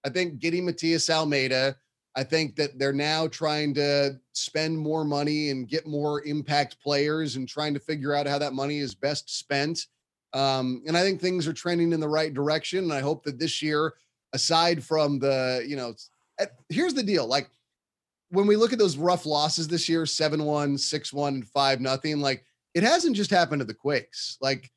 B: I think getting Matias Almeyda, I think that they're now trying to spend more money and get more impact players and trying to figure out how that money is best spent. Um, and I think things are trending in the right direction. And I hope that this year, aside from the, you know, eh, here's the deal. Like when we look at those rough losses this year, 7 1, 6 1, and 5 nothing, like it hasn't just happened to the Quakes. Like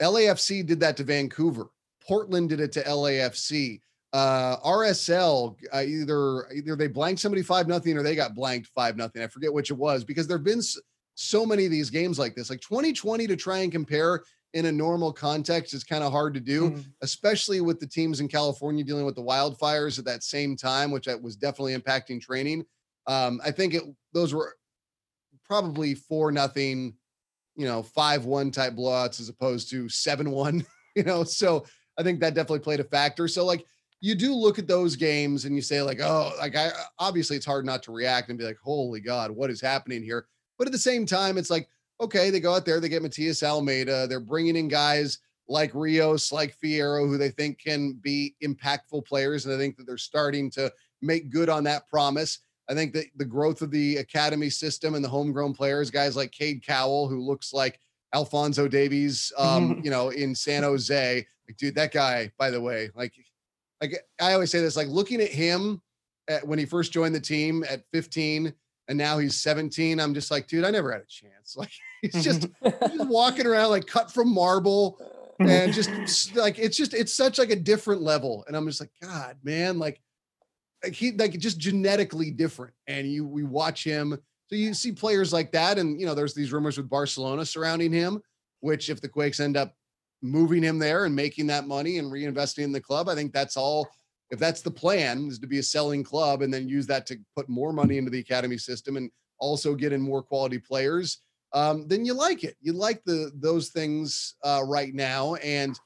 B: LAFC did that to Vancouver. Portland did it to LAFC. Uh, RSL uh, either either they blanked somebody five nothing or they got blanked five nothing. I forget which it was because there've been so many of these games like this. Like 2020 to try and compare in a normal context is kind of hard to do, mm-hmm. especially with the teams in California dealing with the wildfires at that same time, which was definitely impacting training. Um, I think it those were probably four nothing, you know, five one type blowouts as opposed to seven one. You know, so I think that definitely played a factor. So like you do look at those games and you say like, oh, like I obviously it's hard not to react and be like, holy God, what is happening here? But at the same time, it's like okay, they go out there, they get Matias Almeyda, they're bringing in guys like Rios, like Fierro, who they think can be impactful players. And I think that they're starting to make good on that promise. I think that the growth of the academy system and the homegrown players, guys like Cade Cowell, who looks like Alphonso Davies, um, you know, in San Jose. Like, dude, that guy, by the way, like, like I always say this, like looking at him at, when he first joined the team at 15 and now he's 17. I'm just like, dude, I never had a chance. Like he's just, mm-hmm. just walking around like cut from marble and just like it's just it's such like a different level. And I'm just like, God, man, like, like he like just genetically different. And you we watch him. So you see players like that, and you know, there's these rumors with Barcelona surrounding him, which if the Quakes end up moving him there and making that money and reinvesting in the club, I think that's all if that's the plan is to be a selling club and then use that to put more money into the academy system and also get in more quality players um, then you like it you like the those things uh, right now and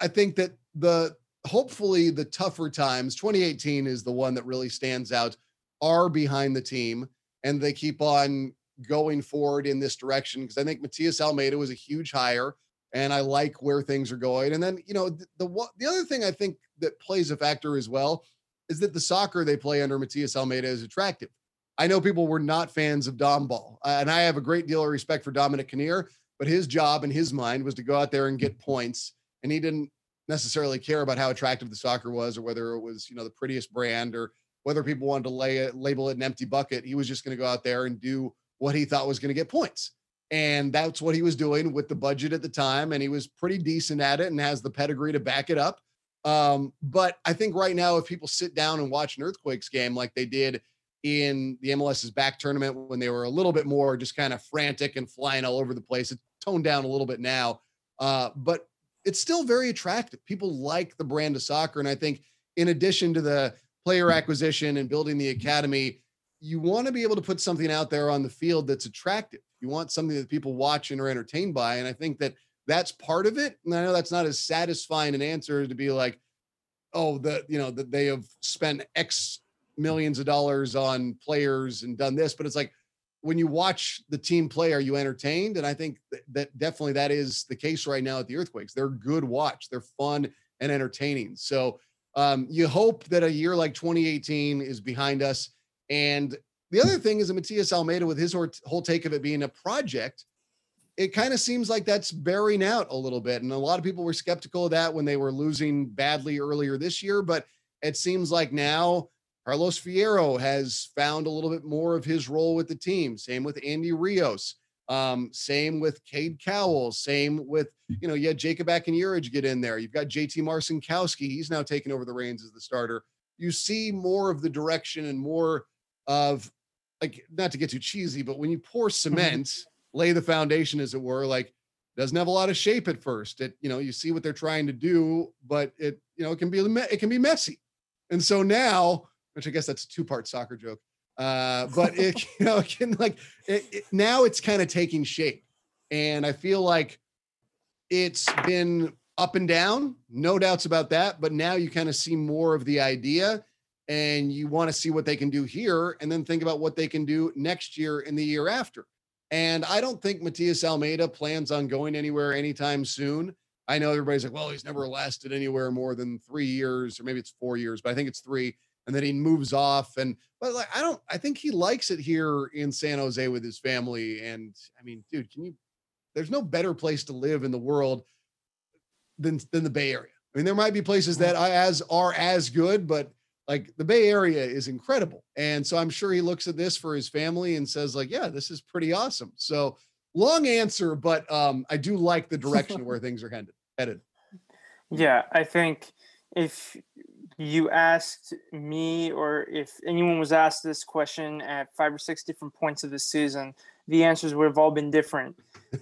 B: i think that the hopefully the tougher times 2018 is the one that really stands out are behind the team and they keep on going forward in this direction because i think matias Almeyda was a huge hire and I like where things are going. And then, you know, the, the, the other thing I think that plays a factor as well is that the soccer they play under Matias Almeyda is attractive. I know people were not fans of Dom Ball, uh, and I have a great deal of respect for Dominic Kinnear, but his job in his mind was to go out there and get points, and he didn't necessarily care about how attractive the soccer was or whether it was, you know, the prettiest brand or whether people wanted to lay it, label it an empty bucket. He was just going to go out there and do what he thought was going to get points. And that's what he was doing with the budget at the time. And he was pretty decent at it and has the pedigree to back it up. Um, but I think right now, if people sit down and watch an Earthquakes game like they did in the MLS is Back tournament when they were a little bit more just kind of frantic and flying all over the place, it's toned down a little bit now. Uh, but it's still very attractive. People like the brand of soccer. And I think, in addition to the player acquisition and building the academy, you want to be able to put something out there on the field that's attractive. You want something that people watch and are entertained by. And I think that that's part of it. And I know that's not as satisfying an answer to be like, oh, the you know that they have spent X millions of dollars on players and done this, but it's like when you watch the team play, are you entertained? And I think that, definitely that is the case right now at the Earthquakes. They're good watch, they're fun and entertaining. So um, you hope that a year like 2018 is behind us and the other thing is that Matias Almeyda, with his whole take of it being a project, it kind of seems like that's bearing out a little bit. And a lot of people were skeptical of that when they were losing badly earlier this year. But it seems like now Carlos Fierro has found a little bit more of his role with the team. Same with Andy Rios. Um, same with Cade Cowell. Same with, you know, you had Jacob Akanyirige get in there. You've got JT Marcinkowski. He's now taking over the reins as the starter. You see more of the direction and more of like not to get too cheesy, but when you pour mm-hmm. cement, lay the foundation, as it were, like doesn't have a lot of shape at first. It you know you see what they're trying to do, but it you know it can be it can be messy, and so now, which I guess that's a two part soccer joke, uh, but it you know it can like it, it, now it's kind of taking shape, and I feel like it's been up and down, no doubts about that, but now you kind of see more of the idea and you want to see what they can do here and then think about what they can do next year and the year after. And I don't think Matias Almeyda plans on going anywhere anytime soon. I know everybody's like, well, he's never lasted anywhere more than three years, or maybe it's four years, but I think it's three. And then he moves off. And but like I don't I think he likes it here in San Jose with his family. And I mean, dude, can you there's no better place to live in the world than than the Bay Area. I mean, there might be places that are as are as good, but like the Bay Area is incredible. And so I'm sure he looks at this for his family and says, like, yeah, this is pretty awesome. So long answer, but um, I do like the direction where things are headed. headed.
A: Yeah, I think if you asked me or if anyone was asked this question at five or six different points of the season, the answers would have all been different.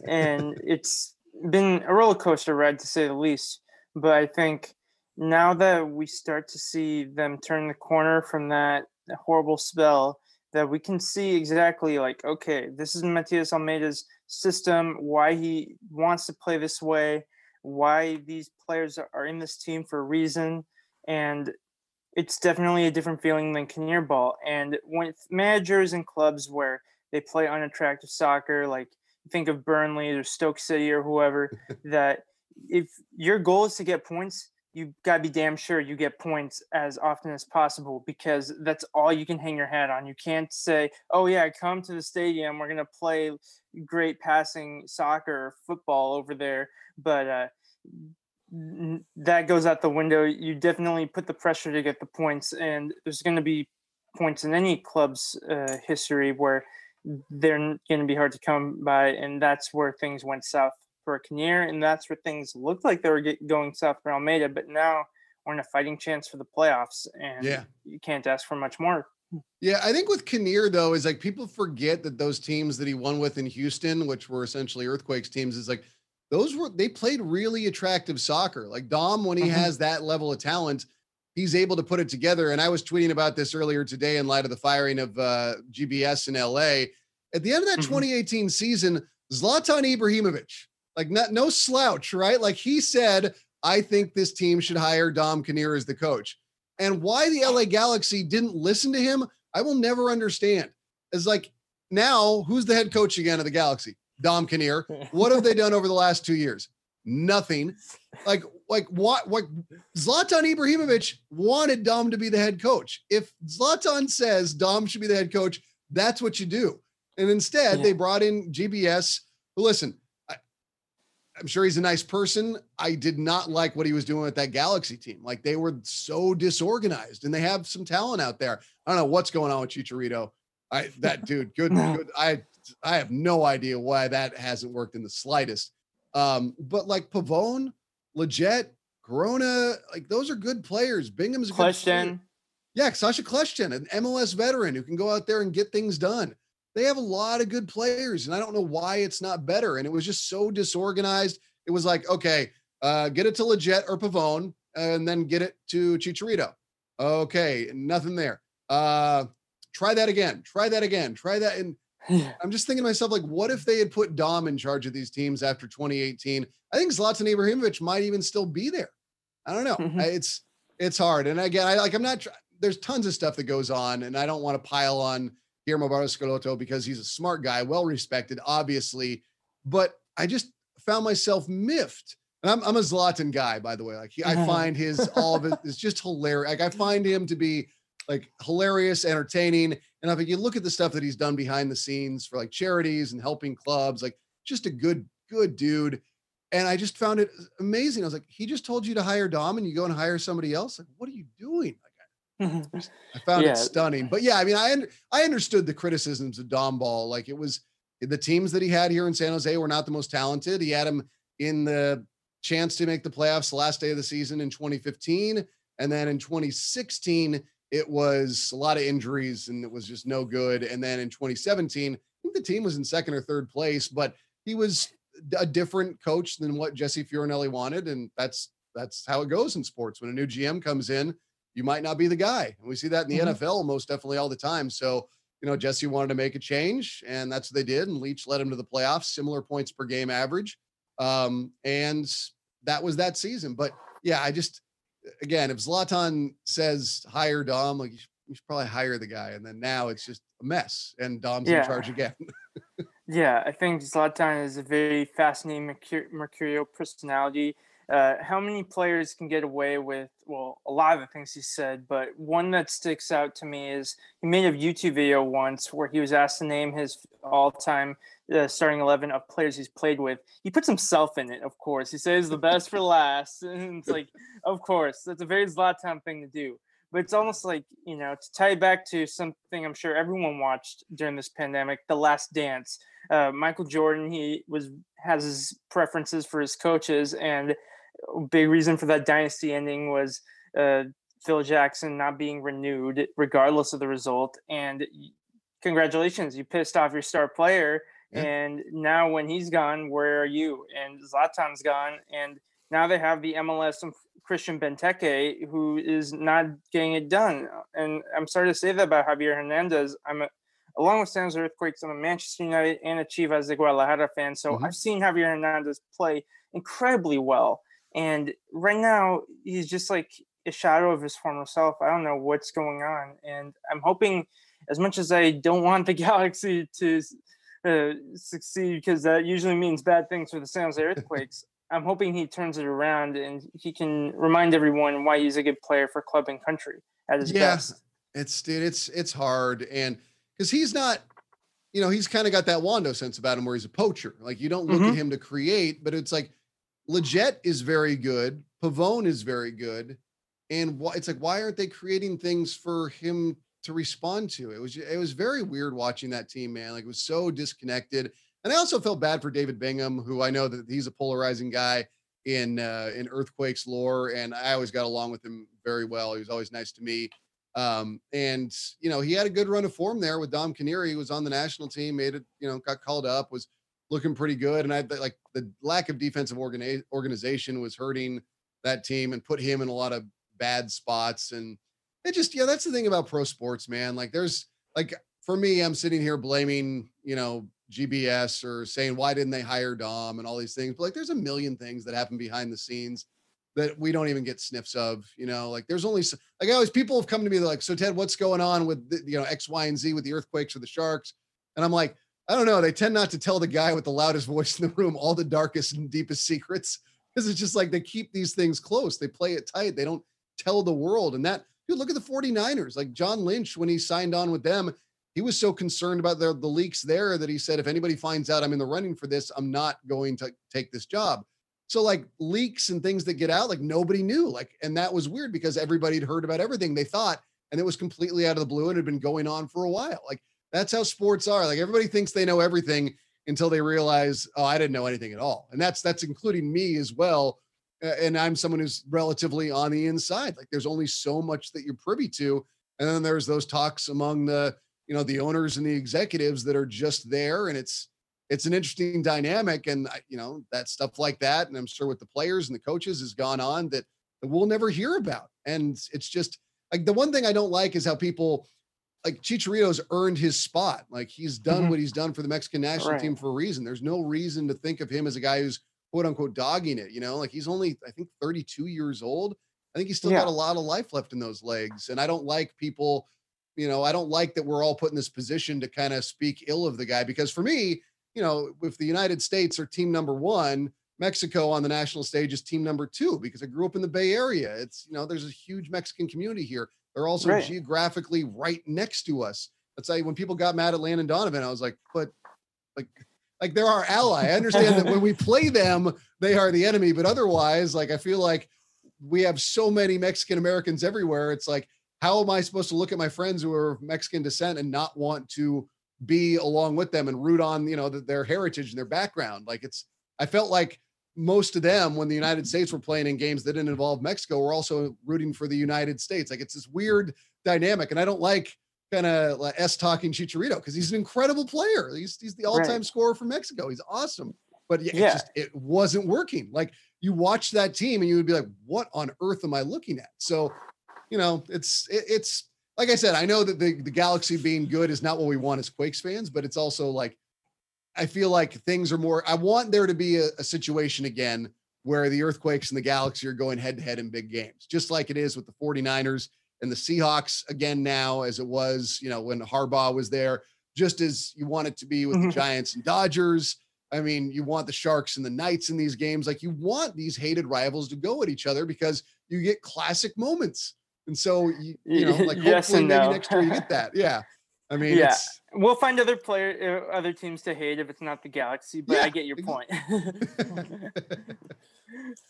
A: and it's been a roller coaster ride to say the least. But I think now that we start to see them turn the corner from that horrible spell, that we can see exactly like, okay, this is Matias Almeyda's system, why he wants to play this way, why these players are in this team for a reason. And it's definitely a different feeling than Kinnear ball. And with managers and clubs where they play unattractive soccer, like think of Burnley or Stoke City or whoever, that if your goal is to get points, you got to be damn sure you get points as often as possible because that's all you can hang your hat on. You can't say, "Oh yeah, come to the stadium. We're gonna play great passing soccer or football over there," but uh, that goes out the window. You definitely put the pressure to get the points, and there's going to be points in any club's uh, history where they're going to be hard to come by, and that's where things went south for Kinnear, and that's where things looked like they were get, going south for Almeyda. But now we're in a fighting chance for the playoffs, and yeah. you can't ask for much more.
B: Yeah, I think with Kinnear though is like people forget that those teams that he won with in Houston, which were essentially earthquakes teams, is like those were they played really attractive soccer. Like Dom, when he mm-hmm. has that level of talent, he's able to put it together. And I was tweeting about this earlier today in light of the firing of uh, GBS in LA. At the end of that mm-hmm. 2018 season, Zlatan Ibrahimovic, like not no slouch, right? Like he said, I think this team should hire Dom Kinnear as the coach. And why the LA Galaxy didn't listen to him, I will never understand. It's like now, who's the head coach again of the Galaxy? Dom Kinnear. What have they done over the last two years? Nothing. Like, like what? What? Zlatan Ibrahimovic wanted Dom to be the head coach. If Zlatan says Dom should be the head coach, that's what you do. And instead, yeah. they brought in GBS. But listen, I, I'm sure he's a nice person. I did not like what he was doing with that Galaxy team. Like they were so disorganized, and they have some talent out there. I don't know what's going on with Chicharito. I that dude, good, good. I I have no idea why that hasn't worked in the slightest. Um, but like Pavone, Lletget, Corona, like those are good players. Bingham's a
A: question.
B: Yeah, Sacha Kljestan, an MLS veteran who can go out there and get things done. They have a lot of good players, and I don't know why it's not better. And it was just so disorganized. It was like, okay, uh, get it to Lletget or Pavone, and then get it to Chicharito. Okay, nothing there. Uh, try that again. Try that again. Try that. And I'm just thinking to myself, like, what if they had put Dom in charge of these teams after 2018? I think Zlatan Ibrahimovic might even still be there. I don't know. Mm-hmm. It's it's hard. And again, I like I'm not. There's tons of stuff that goes on, and I don't want to pile on Guillermo Barros Schelotto because he's a smart guy, well respected, obviously. But I just found myself miffed. And I'm, I'm a Zlatan guy, by the way. Like he, I find his all of it is just hilarious. Like I find him to be like hilarious, entertaining. And if you look at the stuff that he's done behind the scenes for like charities and helping clubs, like just a good, good dude. And I just found it amazing. I was like, he just told you to hire Dom and you go and hire somebody else. Like, what are you doing? Like, I, mm-hmm. I found yeah. it stunning. But yeah, I mean, I I understood the criticisms of Dom Ball. Like it was the teams that he had here in San Jose were not the most talented. He had him in the chance to make the playoffs the last day of the season in 2015. And then in 2016, it was a lot of injuries and it was just no good. And then in 2017, I think the team was in second or third place, but he was a different coach than what Jesse Fioranelli wanted. And that's that's how it goes in sports. When a new GM comes in, you might not be the guy. And we see that in the mm-hmm. NFL most definitely all the time. So, you know, Jesse wanted to make a change, and that's what they did. And Leach led him to the playoffs, similar points per game average. Um, and that was that season. But yeah, I just again, if Zlatan says hire Dom, like you should, you should, probably hire the guy. And then now it's just a mess, and Dom's yeah. in charge again.
A: yeah, I think Zlatan is a very fascinating mercur- mercurial personality. Uh, how many players can get away with well a lot of the things he said but one that sticks out to me is he made a youtube video once where he was asked to name his all-time uh, starting 11 of players he's played with. He puts himself in it, of course. He says the best for last. And it's like, of course, that's a very Zlatan thing to do. But it's almost like, you know, to tie back to something I'm sure everyone watched during this pandemic, The Last Dance. Uh, Michael Jordan, he was has his preferences for his coaches, and big reason for that dynasty ending was uh, Phil Jackson not being renewed, regardless of the result. And congratulations, you pissed off your star player Yeah. And now when he's gone, where are you? And Zlatan's gone, and now they have the MLS and Christian Benteke, who is not getting it done. And I'm sorry to say that about Javier Hernandez. I'm a, along with San Jose Earthquakes, I'm a Manchester United and a Chivas de Guadalajara fan. So mm-hmm. I've seen Javier Hernandez play incredibly well. And right now, he's just like a shadow of his former self. I don't know what's going on. And I'm hoping, as much as I don't want the Galaxy to uh, succeed, because that usually means bad things for the San Jose Earthquakes, I'm hoping he turns it around and he can remind everyone why he's a good player for club and country at his yeah, best.
B: It's dude, it's it's hard. And because he's not, you know, he's kind of got that Wondo sense about him where he's a poacher. Like you don't look mm-hmm. at him to create, but it's like Lletget is very good. Pavone is very good. And wh- it's like, why aren't they creating things for him to respond to? It was it was very weird watching that team, man. Like it was so disconnected. And I also felt bad for David Bingham, who I know that he's a polarizing guy in uh, in earthquakes lore, and I always got along with him very well. He was always nice to me. Um, and you know, he had a good run of form there with Dom Kinnear. He was on the national team, made it, you know, got called up, was looking pretty good. And I like the lack of defensive organi- organization was hurting that team and put him in a lot of bad spots. And it just, yeah, that's the thing about pro sports, man. Like there's like for me, I'm sitting here blaming, you know, GBS or saying why didn't they hire Dom and all these things. But like there's a million things that happen behind the scenes that we don't even get sniffs of, you know, like there's only like I always people have come to me like, so Ted, what's going on with the, you know X, Y, and Z with the earthquakes or the sharks? And I'm like, I don't know. They tend not to tell the guy with the loudest voice in the room all the darkest and deepest secrets because it's just like they keep these things close. They play it tight. They don't tell the world. And that, dude, look at the 49ers. Like John Lynch, when he signed on with them, he was so concerned about the, the leaks there that he said, if anybody finds out I'm in the running for this, I'm not going to take this job. So like leaks and things that get out, like nobody knew. Like, and that was weird because everybody had heard about everything they thought, and it was completely out of the blue and had been going on for a while. Like that's how sports are. Like everybody thinks they know everything until they realize, oh, I didn't know anything at all. And that's that's including me as well. And I'm someone who's relatively on the inside. Like there's only so much that you're privy to. And then there's those talks among the, you know, the owners and the executives that are just there. And it's it's an interesting dynamic. And you know, that stuff like that. And I'm sure with the players and the coaches has gone on that, that we'll never hear about. And it's just like the one thing I don't like is how people like Chicharito's earned his spot. Like he's done mm-hmm. what he's done for the Mexican national right. team for a reason. There's no reason to think of him as a guy who's quote unquote dogging it. You know, like he's only I think 32 years old. I think he's still yeah. got a lot of life left in those legs. And I don't like people, you know, I don't like that we're all put in this position to kind of speak ill of the guy because for me, you know, if the United States are team number one, Mexico on the national stage is team number two because I grew up in the Bay Area. It's, you know, there's a huge Mexican community here. They're also right. geographically right next to us. That's why when people got mad at Landon Donovan, I was like, but like, like they're our ally. I understand that when we play them, they are the enemy, but otherwise, like I feel like we have so many Mexican Americans everywhere. It's like, how am I supposed to look at my friends who are of Mexican descent and not want to be along with them and root on, you know, the, their heritage and their background? Like it's, I felt like most of them, when the United States were playing in games that didn't involve Mexico, were also rooting for the United States. Like it's this weird dynamic, and I don't like kind of like S talking Chicharito because he's an incredible player. He's he's the all-time right. scorer for Mexico. He's awesome, but yeah, it just it wasn't working. Like you watch that team, and you would be like, "What on earth am I looking at?" So, you know, it's it, it's like I said, I know that the the Galaxy being good is not what we want as Quakes fans, but it's also like I feel like things are more. I want there to be a, a situation again where the Earthquakes and the Galaxy are going head to head in big games, just like it is with the 49ers and the Seahawks again now, as it was, you know, when Harbaugh was there, just as you want it to be with mm-hmm. the Giants and Dodgers. I mean, you want the Sharks and the Knights in these games. Like you want these hated rivals to go at each other because you get classic moments. And so, you, you know, like yes hopefully maybe no. next year you get that. Yeah. I mean, yeah,
A: we'll find other player, uh, other teams to hate if it's not the Galaxy. But yeah. I get your point.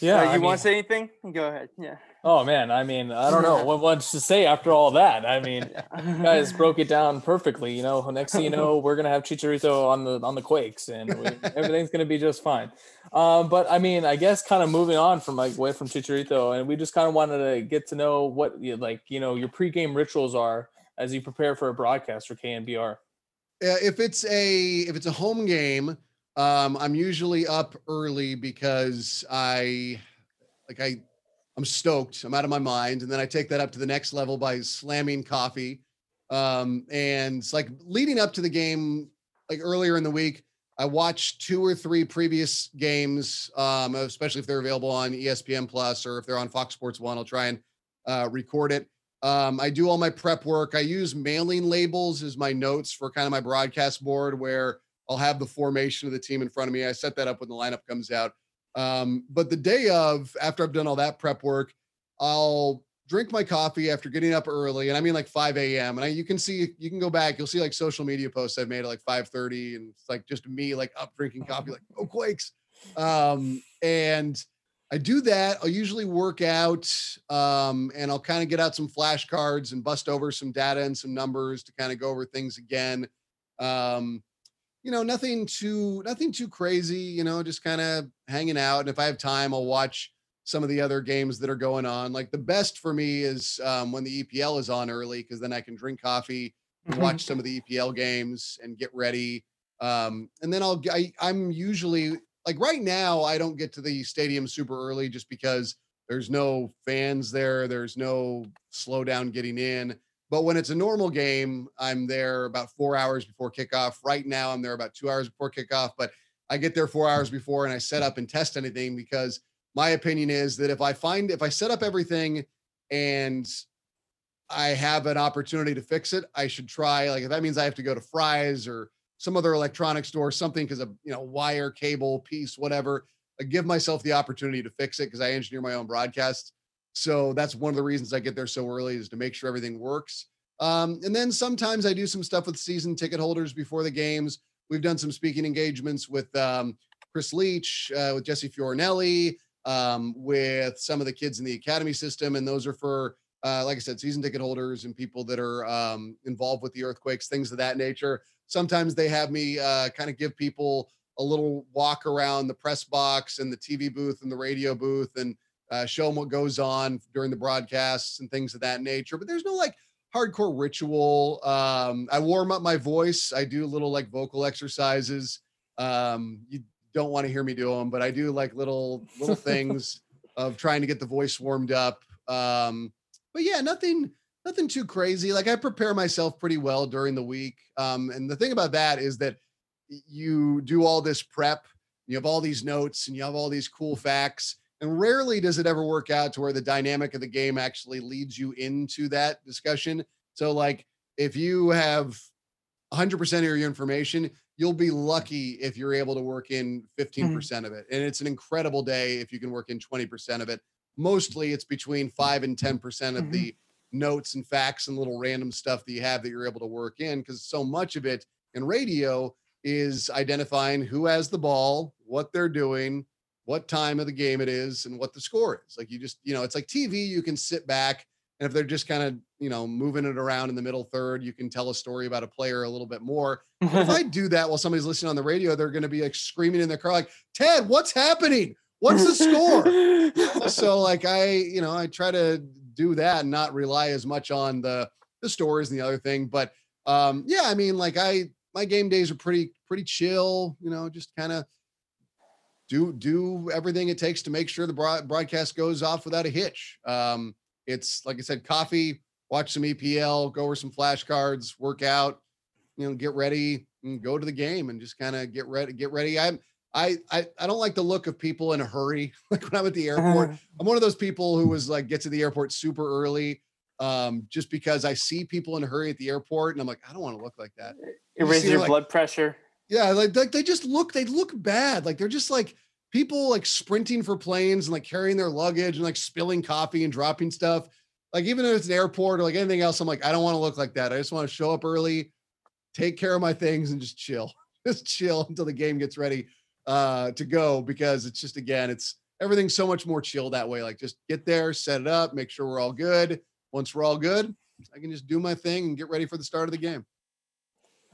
A: yeah, uh, you I want to say anything? Go ahead. Yeah.
C: Oh man, I mean, I don't know what much to say after all that. I mean, you guys broke it down perfectly. You know, next thing you know, we're gonna have Chicharito on the on the Quakes, and we, everything's gonna be just fine. Um, but I mean, I guess kind of moving on from like away from Chicharito, and we just kind of wanted to get to know what you, like you know your pregame rituals are as you prepare for a broadcast for KNBR?
B: Yeah, if it's a if it's a home game, um, I'm usually up early because I like I I'm stoked. I'm out of my mind, and then I take that up to the next level by slamming coffee. Um, and like leading up to the game, like earlier in the week, I watched two or three previous games, um, especially if they're available on ESPN Plus or if they're on Fox Sports One. I'll try and uh, record it. Um, I do all my prep work. I use mailing labels as my notes for kind of my broadcast board, where I'll have the formation of the team in front of me. I set that up when the lineup comes out. Um, but the day of, after I've done all that prep work, I'll drink my coffee after getting up early, and I mean like 5 a.m. And I, you can see, you can go back, you'll see like social media posts I've made at like 5:30, and it's like just me like up drinking coffee, like oh quakes. Um, and I do that. I'll usually work out, um, and I'll kind of get out some flashcards and bust over some data and some numbers to kind of go over things again. Um, you know, nothing too nothing too crazy. You know, just kind of hanging out. And if I have time, I'll watch some of the other games that are going on. Like the best for me is um, when the EPL is on early because then I can drink coffee, mm-hmm. watch some of the EPL games, and get ready. Um, and then I'll I, I'm usually like right now I don't get to the stadium super early just because there's no fans there, there's no slowdown getting in. But when it's a normal game, I'm there about four hours before kickoff. Right now, I'm there about two hours before kickoff, but I get there four hours before and I set up and test anything because my opinion is that if I find if I set up everything and I have an opportunity to fix it, I should try. Like if that means I have to go to Fry's or some other electronic store, something because of you know wire, cable, piece, whatever. I give myself the opportunity to fix it because I engineer my own broadcasts. So that's one of the reasons I get there so early is to make sure everything works. Um, and then sometimes I do some stuff with season ticket holders before the games. We've done some speaking engagements with um, Chris Leach, uh, with Jesse Fioranelli, um, with some of the kids in the academy system, and those are for, uh, like I said, season ticket holders and people that are um, involved with the earthquakes, things of that nature. Sometimes they have me uh, kind of give people a little walk around the press box and the TV booth and the radio booth and uh, show them what goes on during the broadcasts and things of that nature. But there's no like hardcore ritual. Um, I warm up my voice. I do little like vocal exercises. Um, you don't want to hear me do them, but I do like little little things of trying to get the voice warmed up. Um, but yeah, nothing nothing too crazy. Like I prepare myself pretty well during the week. Um, and the thing about that is that you do all this prep, you have all these notes, and you have all these cool facts and rarely does it ever work out to where the dynamic of the game actually leads you into that discussion. So, like, if you have 100% of your information, you'll be lucky if you're able to work in 15 mm-hmm. percent mm hmm of it. And it's an incredible day if you can work in 20% of it. Mostly it's between 5 and 10% of mm-hmm. the notes and facts and little random stuff that you have that you're able to work in because so much of it in radio is identifying who has the ball, what they're doing, what time of the game it is and what the score is. Like you just, you know, it's like TV, you can sit back and if they're just kind of, you know, moving it around in the middle third, you can tell a story about a player a little bit more. if I do that while somebody's listening on the radio, they're going to be like screaming in their car, like, Ted, what's happening? What's the score? so like I, you know, I try to do that and not rely as much on the the stories and the other thing. But um, yeah, I mean, like I my game days are pretty pretty chill, you know, just kind of do do everything it takes to make sure the broad, broadcast goes off without a hitch. Um, it's like I said, coffee, watch some EPL, go over some flashcards, work out, you know, get ready and go to the game and just kind of get ready. Get ready. I'm I, I I don't like the look of people in a hurry. Like when I'm at the airport, I'm one of those people who was like get to the airport super early, um, just because I see people in a hurry at the airport, and I'm like, I don't want to look like that.
A: It raises your like, blood pressure.
B: Yeah, like, like they just look, they look bad. Like they're just like people like sprinting for planes and like carrying their luggage and like spilling coffee and dropping stuff. Like even if it's an airport or like anything else, I'm like, I don't want to look like that. I just want to show up early, take care of my things, and just chill. just chill until the game gets ready uh to go because it's just again, it's everything's so much more chill that way. Like just get there, set it up, make sure we're all good. Once we're all good, I can just do my thing and get ready for the start of the game.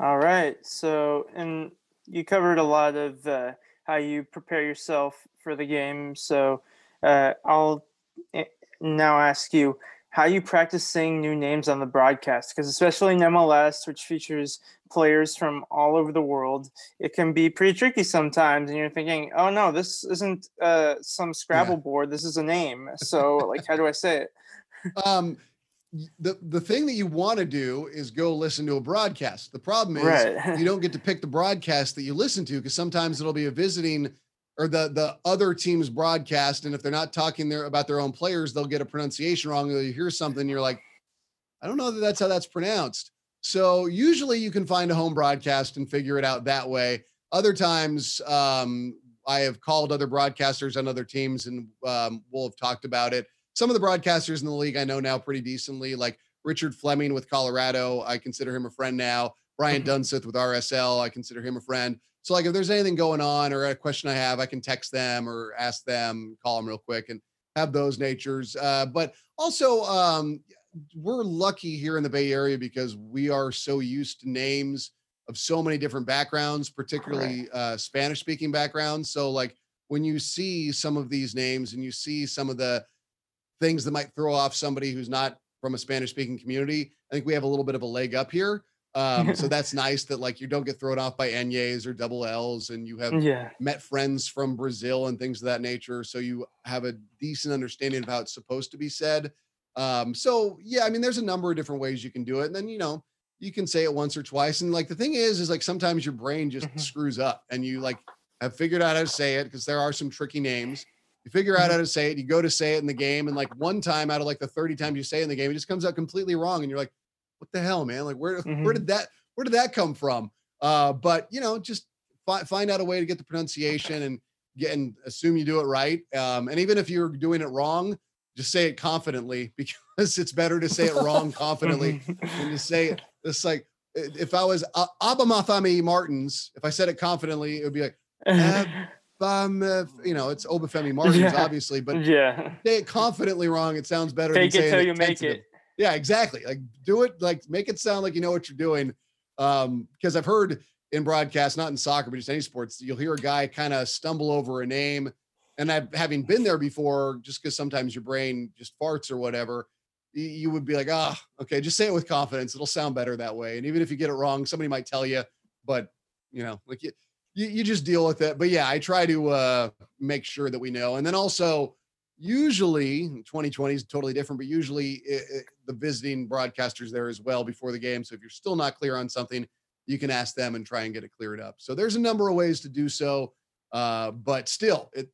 A: All right. So, and you covered a lot of uh, how you prepare yourself for the game. So, uh, I'll eh, now ask you how you practice saying new names on the broadcast because especially in MLS, which features players from all over the world, it can be pretty tricky sometimes. And you're thinking, oh no, this isn't uh, some Scrabble yeah. board. This is a name. So like, how do I say it?
B: um, the the thing that you want to do is go listen to a broadcast. The problem is right. you don't get to pick the broadcast that you listen to because sometimes it'll be a visiting or the the other team's broadcast, and if they're not talking there about their own players, they'll get a pronunciation wrong. Or you hear something, you're like, I don't know that that's how that's pronounced. So usually you can find a home broadcast and figure it out that way. Other times, um, I have called other broadcasters on other teams, and um, we'll have talked about it. Some of the broadcasters in the league I know now pretty decently, like Richard Fleming with Colorado. I consider him a friend now. Brian mm-hmm. Dunseth with RSL. I consider him a friend. So like if there's anything going on or a question I have, I can text them or ask them, call them real quick and have those natures. Uh, but also um, we're lucky here in the Bay Area because we are so used to names of so many different backgrounds, particularly uh, Spanish speaking backgrounds. So like when you see some of these names and you see some of the things that might throw off somebody who's not from a Spanish speaking community, I think we have a little bit of a leg up here. Um, so that's nice that like you don't get thrown off by Enyes or double L's and you have yeah. met friends from Brazil and things of that nature. So you have a decent understanding of how it's supposed to be said. Um, so yeah, I mean, there's a number of different ways you can do it. And then, you know, you can say it once or twice. And like the thing is, is like sometimes your brain just mm-hmm. screws up and you like have figured out how to say it because there are some tricky names. You figure out mm-hmm. how to say it, you go to say it in the game, and like one time out of like the 30 times you say in the game, it just comes out completely wrong. And you're like, what the hell, man? Like where mm-hmm. where did that where did that come from? Uh, but you know, just fi- find out a way to get the pronunciation and get and assume you do it right. Um, and even if you're doing it wrong, just say it confidently because it's better to say it wrong confidently than to say it. It's like if I was uh, Abamafami Martins, if I said it confidently, it would be like. Um, uh, you know, it's Obafemi Martins, yeah. obviously, but
A: yeah,
B: say it confidently wrong. It sounds better.
A: Take
B: than
A: it till you make it.
B: Yeah, exactly. Like do it, like make it sound like you know what you're doing. Um, because I've heard in broadcast, not in soccer, but just any sports, you'll hear a guy kind of stumble over a name. And I've having been there before, just because sometimes your brain just farts or whatever, you would be like, ah, oh, okay, just say it with confidence. It'll sound better that way. And even if you get it wrong, somebody might tell you, but you know, like you, you, you just deal with it. But yeah, I try to uh, make sure that we know. And then also, usually 2020 is totally different but usually it, it, the visiting broadcasters there as well before the game so if you're still not clear on something you can ask them and try and get it cleared up so there's a number of ways to do so uh, but still it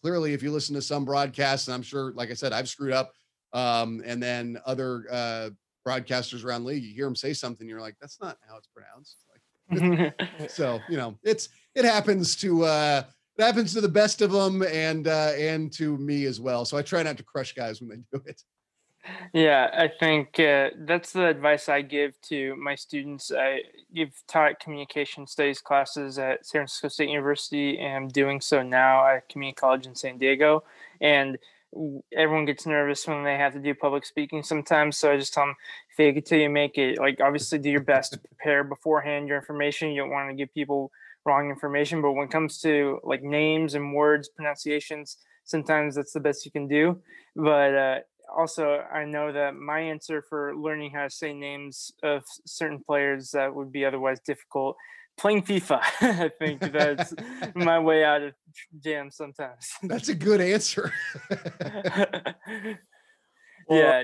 B: clearly if you listen to some broadcasts and i'm sure like i said i've screwed up um, and then other uh, broadcasters around league you hear them say something you're like that's not how it's pronounced so you know it's it happens to uh it happens to the best of them and uh, and to me as well. So I try not to crush guys when they do it.
A: Yeah, I think uh, that's the advice I give to my students. I give taught communication studies classes at San Francisco State University, and I'm doing so now at Community College in San Diego. And everyone gets nervous when they have to do public speaking sometimes. So I just tell them, fake it till you make it. Like, obviously, do your best to prepare beforehand your information. You don't want to give people wrong information. But when it comes to like names and words, pronunciations, sometimes that's the best you can do. But uh, also, I know that my answer for learning how to say names of certain players that would be otherwise difficult playing FIFA. I think that's my way out of jam sometimes.
B: That's a good answer.
A: yeah.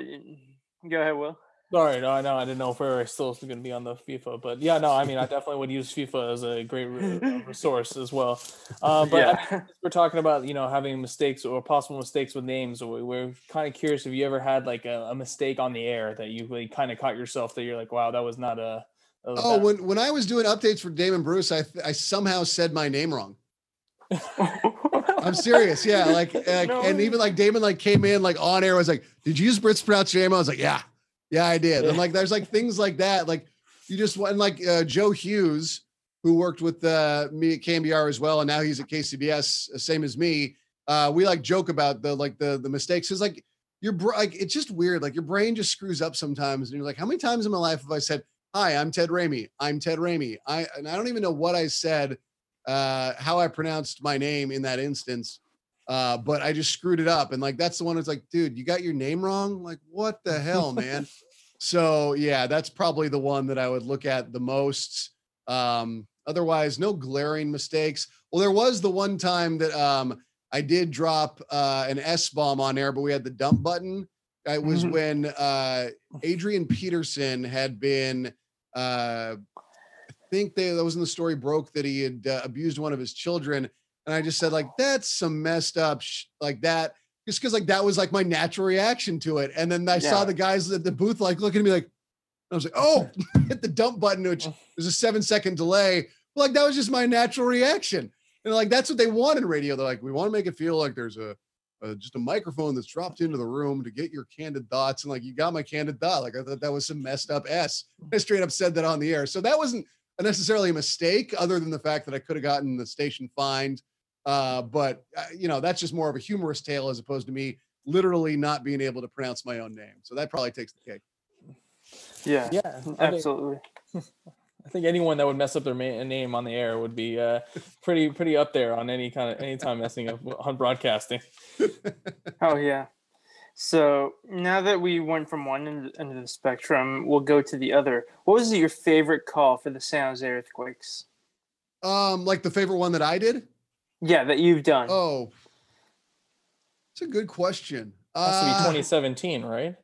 A: Go ahead, Will.
C: Sorry, no, I know I didn't know if we were still going to be on the FIFA, but yeah, no, I mean, I definitely would use FIFA as a great uh, resource as well. Uh, but yeah. I mean, we're talking about you know having mistakes or possible mistakes with names. We're kind of curious if you ever had like a, a mistake on the air that you like, kind of caught yourself that you're like, wow, that was not a.
B: oh, when when I was doing updates for Damon Bruce, I I somehow said my name wrong. I'm serious. Yeah. Like, like no. and even like Damon like came in like on air was like, did you use Brits pronounce your name? I was like, yeah. Yeah, I did. And like, there's like things like that. Like, you just want like uh, Joe Hughes, who worked with uh, me at KNBR as well, and now he's at KCBS, uh, same as me. Uh, we like joke about the like the the mistakes. Cause like your like it's just weird. Like your brain just screws up sometimes, and you're like, how many times in my life have I said, "Hi, I'm Ted Ramey. I'm Ted Ramey." I and I don't even know what I said, uh, how I pronounced my name in that instance. Uh, but I just screwed it up. And like that's the one that's like, dude, you got your name wrong. Like, what the hell, man? so yeah, that's probably the one that I would look at the most. Um, otherwise, no glaring mistakes. Well, there was the one time that um I did drop uh an S bomb on air, but we had the dump button. It was
A: Mhm.
B: when uh Adrian Peterson had been uh I think they that was in the story broke that he had uh, abused one of his children. And I just said like that's some messed up sh- like that just because like that was like my natural reaction to it. And then I saw the guys at the booth like looking at me like I was like oh hit the dump button which there's a seven second delay. But, like that was just my natural reaction. And like that's what they want in radio. They're like we want to make it feel like there's a uh, just a microphone that's dropped into the room to get your candid thoughts and like you got my candid thought. Like i thought that was some messed up s i straight up said that on the air. So that wasn't necessarily a mistake other than the fact that i could have gotten the station fined. Uh, but uh, you know that's just more of a humorous tale as opposed to me literally not being able to pronounce my own name. So that probably takes the cake.
A: Yeah,
C: Yeah,
A: absolutely.
C: I think anyone that would mess up their ma- name on the air would be uh, pretty pretty up there on any kind of any time messing up on broadcasting.
A: Oh yeah. So now that we went from one end, end of the spectrum, we'll go to the other. What was your favorite call for the San Jose Earthquakes?
B: um like the favorite one that i did
A: Yeah, that you've done.
B: oh it's a good question
C: Has to be
B: Uh,
C: 2017, right?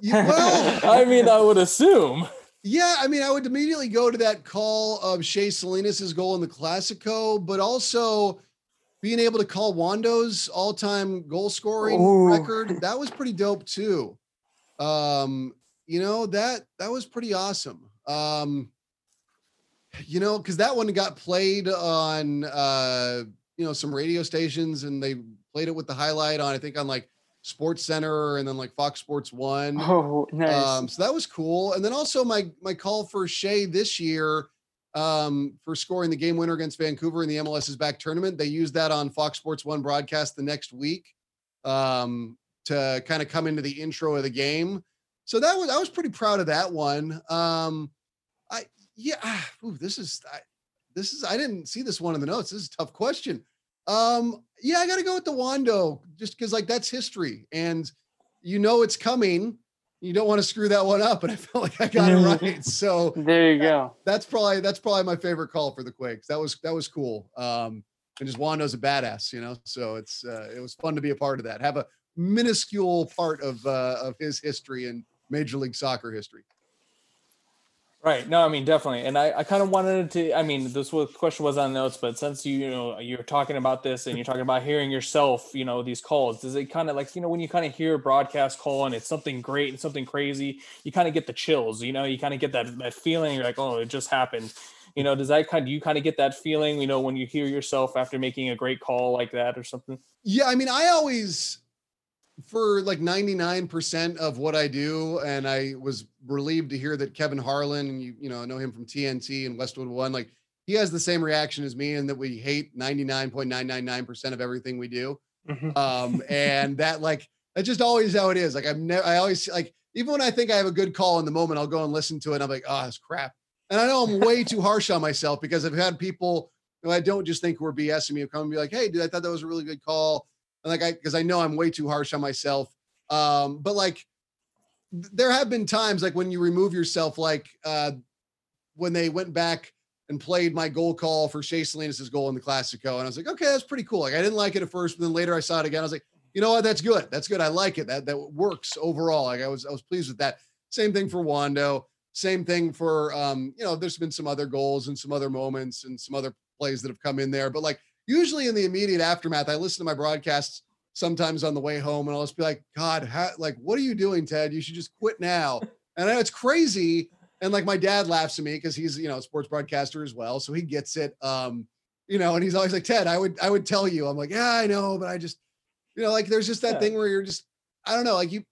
B: yeah, well
C: I mean, I would assume.
B: Yeah, I mean, I would immediately go to that call of Shea Salinas' goal in the Classico, but also being able to call Wondo's all-time goal scoring
A: Ooh.
B: record. That was pretty dope too. Um, you know, that that was pretty awesome. Um, you know, because that one got played on uh, you know, some radio stations and they played it with the highlight on, I think on like Sports Center and then like Fox Sports One.
A: Oh, nice.
B: Um, so that was cool. And then also my my call for Shea this year um, for scoring the game winner against Vancouver in the MLS is Back tournament. They used that on Fox Sports One broadcast the next week um, to kind of come into the intro of the game. So that was I was pretty proud of that one. Um, I yeah, ah, ooh, this is I, this is I didn't see this one in the notes. This is a tough question. Um, yeah, I got to go with the Wondo just because like that's history and you know it's coming. You don't want to screw that one up, and I felt like I got it right. So
A: there you go.
B: that's probably that's probably my favorite call for the Quakes. That was that was cool. Um, and just Wondo's a badass, you know. So it's uh, it was fun to be a part of that. Have a minuscule part of uh, of his history and Major League Soccer history.
C: Right. No, I mean definitely. And I, I kind of wanted to I mean, this was question was on notes, but since you, you know you're talking about this and you're talking about hearing yourself, you know, these calls, does it kind of like, you know, when you kind of hear a broadcast call and it's something great and something crazy, you kind of get the chills, you know, you kind of get that that feeling, you're like, oh, it just happened. You know, does that kind of you kind of get that feeling, you know, when you hear yourself after making a great call like that or something?
B: Yeah, I mean, I always for like 99% of what I do, and I was relieved to hear that Kevin Harlan, and you, you know, know him from TNT and Westwood One, like he has the same reaction as me, and that we hate 99.999% of everything we do.
A: Mhm.
B: Um, and that like that's just always how it is. Like I'm never I always like even when I think I have a good call in the moment, I'll go and listen to it. And I'm like, oh, it's crap. And I know I'm way too harsh on myself because I've had people who I don't just think who are BSing me come and be like, hey, dude, I thought that was a really good call. Like I because I know I'm way too harsh on myself. Um, but like there have been times like when you remove yourself, like uh when they went back and played my goal call for Shea Salinas' goal in the Classico. And I was like, okay, that's pretty cool. Like I didn't like it at first, but then later I saw it again. I was like, you know what? That's good. That's good. I like it. That that works overall. Like I was I was pleased with that. Same thing for Wondo. Same thing for um, you know, there's been some other goals and some other moments and some other plays that have come in there. But like usually in the immediate aftermath, I listen to my broadcasts sometimes on the way home and I'll just be like, God, how, like, what are you doing, Ted? You should just quit now. And I know it's crazy. And like my dad laughs at me because he's, you know, a sports broadcaster as well. So he gets it. Um, you know, and he's always like, Ted, I would, I would tell you. I'm like, yeah, I know, but I just, you know, like there's just that
C: Yeah.
B: thing where you're just, I don't know, like you,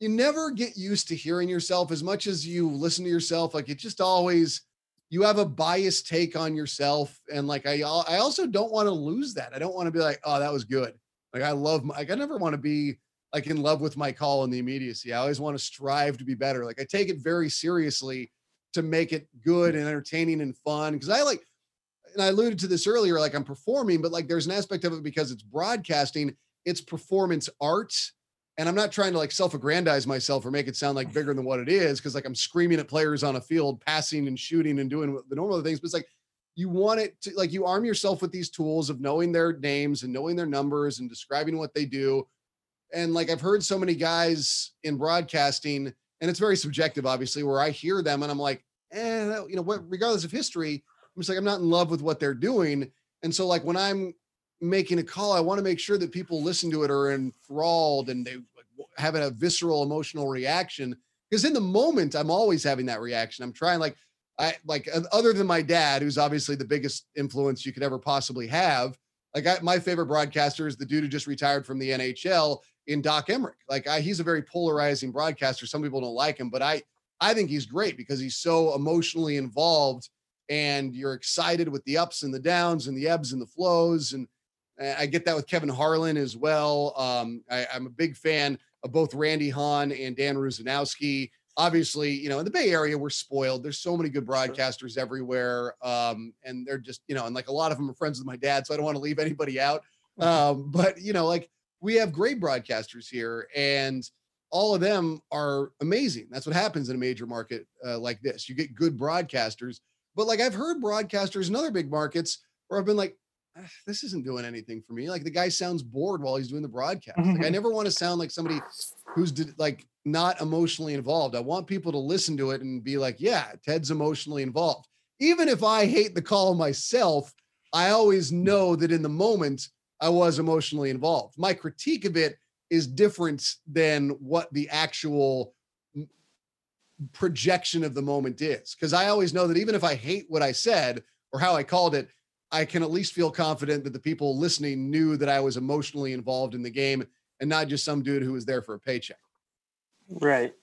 B: you never get used to hearing yourself as much as you listen to yourself. Like it just always, you have a biased take on yourself. And like, I, I also don't want to lose that. I don't want to be like, oh, that was good. Like I love, my, like I never want to be like in love with my call in the immediacy. I always want to strive to be better. Like I take it very seriously to make it good and entertaining and fun. Cause I like, and I alluded to this earlier, like I'm performing, but like there's an aspect of it because it's broadcasting, it's performance art. And I'm not trying to like self-aggrandize myself or make it sound like bigger than what it is, because like I'm screaming at players on a field, passing and shooting and doing the normal things. But it's like you want it to like you arm yourself with these tools of knowing their names and knowing their numbers and describing what they do. And like I've heard so many guys in broadcasting, and it's very subjective, obviously, where I hear them and I'm like, eh, you know, what regardless of history, I'm just like, I'm not in love with what they're doing. And so, like, when I'm making a call, I want to make sure that people listen to it are enthralled and they have a visceral emotional reaction. Because in the moment, I'm always having that reaction. I'm trying, like, I like other than my dad, who's obviously the biggest influence you could ever possibly have. Like, I, my favorite broadcaster is the dude who just retired from the NHL in Doc Emrick. Like, I, he's a very polarizing broadcaster. Some people don't like him, but I, I think he's great because he's so emotionally involved and you're excited with the ups and the downs and the ebbs and the flows. And I get that with Kevin Harlan as well. Um, I, am a big fan of both Randy Hahn and Dan Rusanowsky. Obviously, you know, in the Bay Area, we're spoiled. There's so many good broadcasters everywhere. Um, and they're just, you know, and like a lot of them are friends with my dad, so I don't want to leave anybody out. Um, but you know, like we have great broadcasters here, and all of them are amazing. That's what happens in a major market uh, like this. You get good broadcasters but like I've heard broadcasters in other big markets where I've been like, this isn't doing anything for me. Like the guy sounds bored while he's doing the broadcast. Like I mm-hmm. never want to sound like somebody who's like not emotionally involved. I want people to listen to it and be like, yeah, Ted's emotionally involved. Even if I hate the call myself, I always know that in the moment I was emotionally involved. My critique of it is different than what the actual projection of the moment is. Because I always know that even if I hate what I said or how I called it, I can at least feel confident that the people listening knew that I was emotionally involved in the game and not just some dude who was there for a paycheck.
A: Right.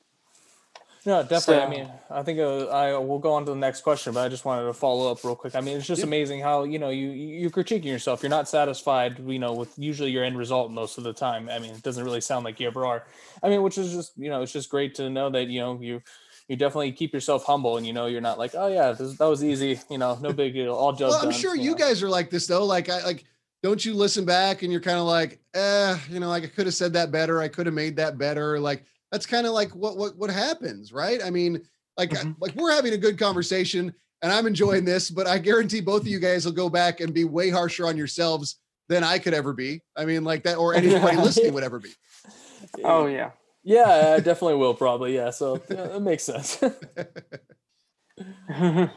C: No, definitely. So, I mean, I think uh, I will go on to the next question, but I just wanted to follow up real quick. I mean, it's just amazing how you know you you're critiquing yourself. You're not satisfied, you know, with usually your end result most of the time. I mean, it doesn't really sound like you ever are. I mean, which is just you know, it's just great to know that you know you you definitely keep yourself humble and you know you're not like oh yeah this, that was easy you know no big deal all job well,
B: i'm
C: done,
B: sure you,
C: know.
B: guys are like this though like i like don't you listen back and you're kind of like eh you know like i could have said that better i could have made that better like that's kind of like what what what happens right? I mean like mm-hmm. like we're having a good conversation and i'm enjoying this but i guarantee both of you guys will go back and be way harsher on yourselves than i could ever be. I mean like that or anybody listening would ever be.
A: Oh yeah
C: yeah, I definitely will probably. Yeah, so yeah, that makes sense.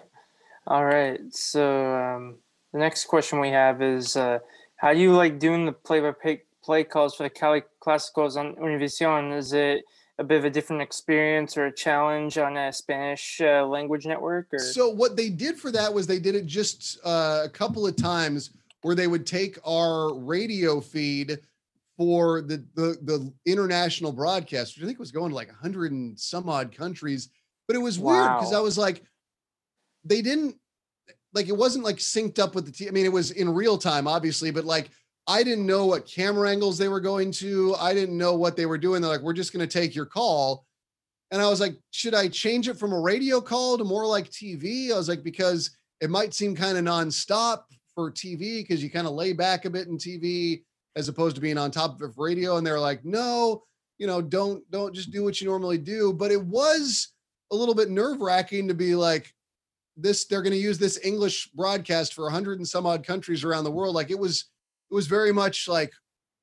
A: All right. So um, the next question we have is uh, how do you like doing the play-by-play calls for the Cali Clásicos on Univision? Is it a bit of a different experience or a challenge on a Spanish uh, language network? Or?
B: So what they did for that was they did it just uh, a couple of times where they would take our radio feed for the, the the international broadcast, which I think was going to like 100 and some odd countries. But it was wow. weird because I was like, they didn't like it wasn't like synced up with the team. I mean, it was in real time, obviously, but like I didn't know what camera angles they were going to. I didn't know what they were doing. They're like, we're just going to take your call. And I was like, should I change it from a radio call to more like TV? I was like, because it might seem kind of nonstop for TV because you kind of lay back a bit in TV as opposed to being on top of radio. And they're like, no, you know, don't don't just do what you normally do. But it was a little bit nerve wracking to be like, this they're going to use this English broadcast for a hundred and some odd countries around the world. Like it was, it was very much like,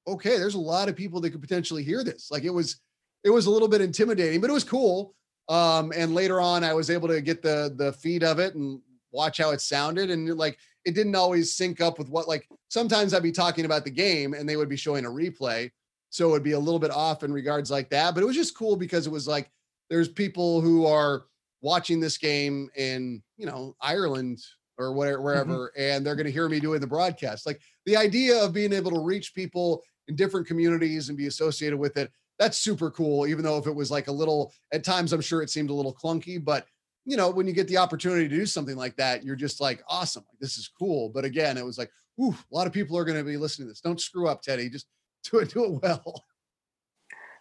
B: okay, there's a lot of people that could potentially hear this. Like it was, it was a little bit intimidating, but it was cool. Um, and later on, I was able to get the the feed of it and watch how it sounded, and like it didn't always sync up with what like sometimes I'd be talking about the game and they would be showing a replay. So it would be a little bit off in regards like that. But it was just cool because it was like there's people who are watching this game in, you know, Ireland or whatever, wherever, mm-hmm. and they're going to hear me doing the broadcast. Like the idea of being able to reach people in different communities and be associated with it, that's super cool. Even though if it was like a little, at times, I'm sure it seemed a little clunky, but you know, when you get the opportunity to do something like that, you're just like, awesome, like, this is cool. But again, it was like, ooh, a lot of people are going to be listening to this. Don't screw up, Teddy. Just do it, do it well.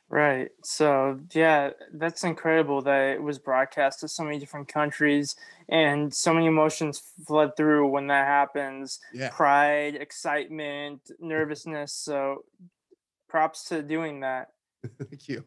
A: Right. So yeah, that's incredible that it was broadcast to so many different countries and so many emotions flood through when that happens.
B: Yeah.
A: Pride, excitement, nervousness. So props to doing that.
B: Thank you.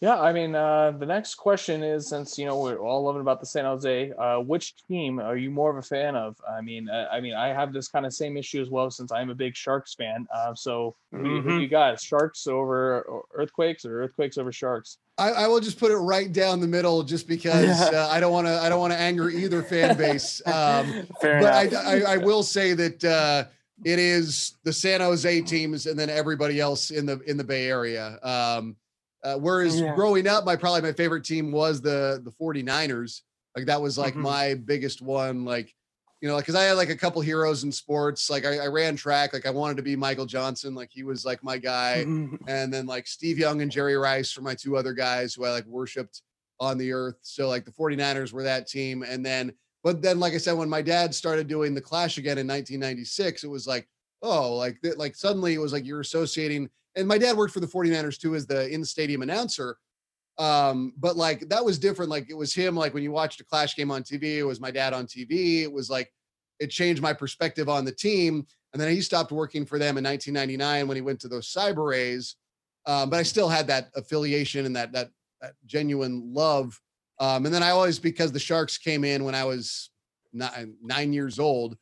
C: Yeah, I mean, uh, the next question is since you know we're all loving about the San Jose, uh, which team are you more of a fan of? I mean, uh, I mean, I have this kind of same issue as well since I'm a big Sharks fan. Uh, so who, who
A: Mhm.
C: you got? Sharks over Earthquakes or Earthquakes over Sharks?
B: I, I will just put it right down the middle, just because uh, I don't want to. I don't want to anger either fan base. Um,
A: Fair
B: but I,
A: enough.
B: I, I will say that uh, it is the San Jose teams and then everybody else in the in the Bay Area. Um, uh, whereas
A: Yeah.
B: growing up, my probably my favorite team was the the 49ers. Like that was like
A: Mhm.
B: my biggest one. Like you know, because I had like a couple heroes in sports. Like I, I ran track. Like I wanted to be Michael Johnson. Like he was like my guy and then like Steve Young and Jerry Rice were my two other guys who I like worshipped on the earth. So like the 49ers were that team. And then, but then, like I said, when my dad started doing the Clash again in 1996, it was like, oh, like that, like suddenly it was like you're associating. And my dad worked for the 49ers too as the in stadium announcer. Um, but like that was different. Like it was him, like when you watched a Clash game on TV, it was my dad on TV. It was like it changed my perspective on the team. And then he stopped working for them in 1999 when he went to those CyberRays. Um, but I still had that affiliation and that that that genuine love. Um, and then I always because the Sharks came in when I was nine, nine years old,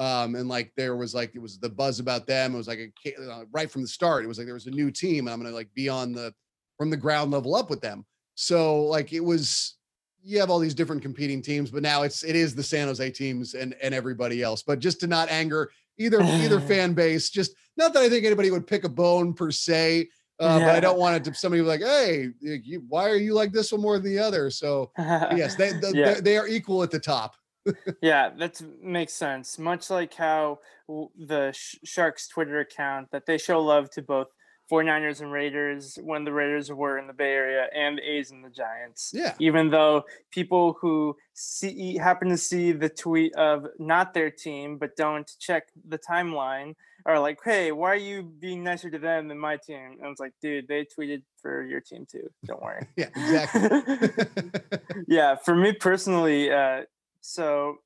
B: um, and like there was like it was the buzz about them. It was like a, uh, right from the start. It was like there was a new team, and I'm gonna like be on the from the ground level up with them. So like it was you have all these different competing teams, but now it's it is the San Jose teams and and everybody else. But just to not anger either either fan base, just not that I think anybody would pick a bone per se. Uh, But I don't want it to somebody like, "Hey, you, why are you like this one more than the other?" So yes, they the,
A: Yeah.
B: they, they are equal at the top.
A: Yeah, that makes sense. Much like how the Sh- Sharks Twitter account that they show love to both 49ers and Raiders when the Raiders were in the Bay Area and the A's and the Giants.
B: Yeah.
A: Even though people who see happen to see the tweet of not their team but don't check the timeline are like, "Hey, why are you being nicer to them than my team?" And it's like, "Dude, they tweeted for your team too. Don't worry."
B: Yeah, exactly.
A: yeah, for me personally, uh, so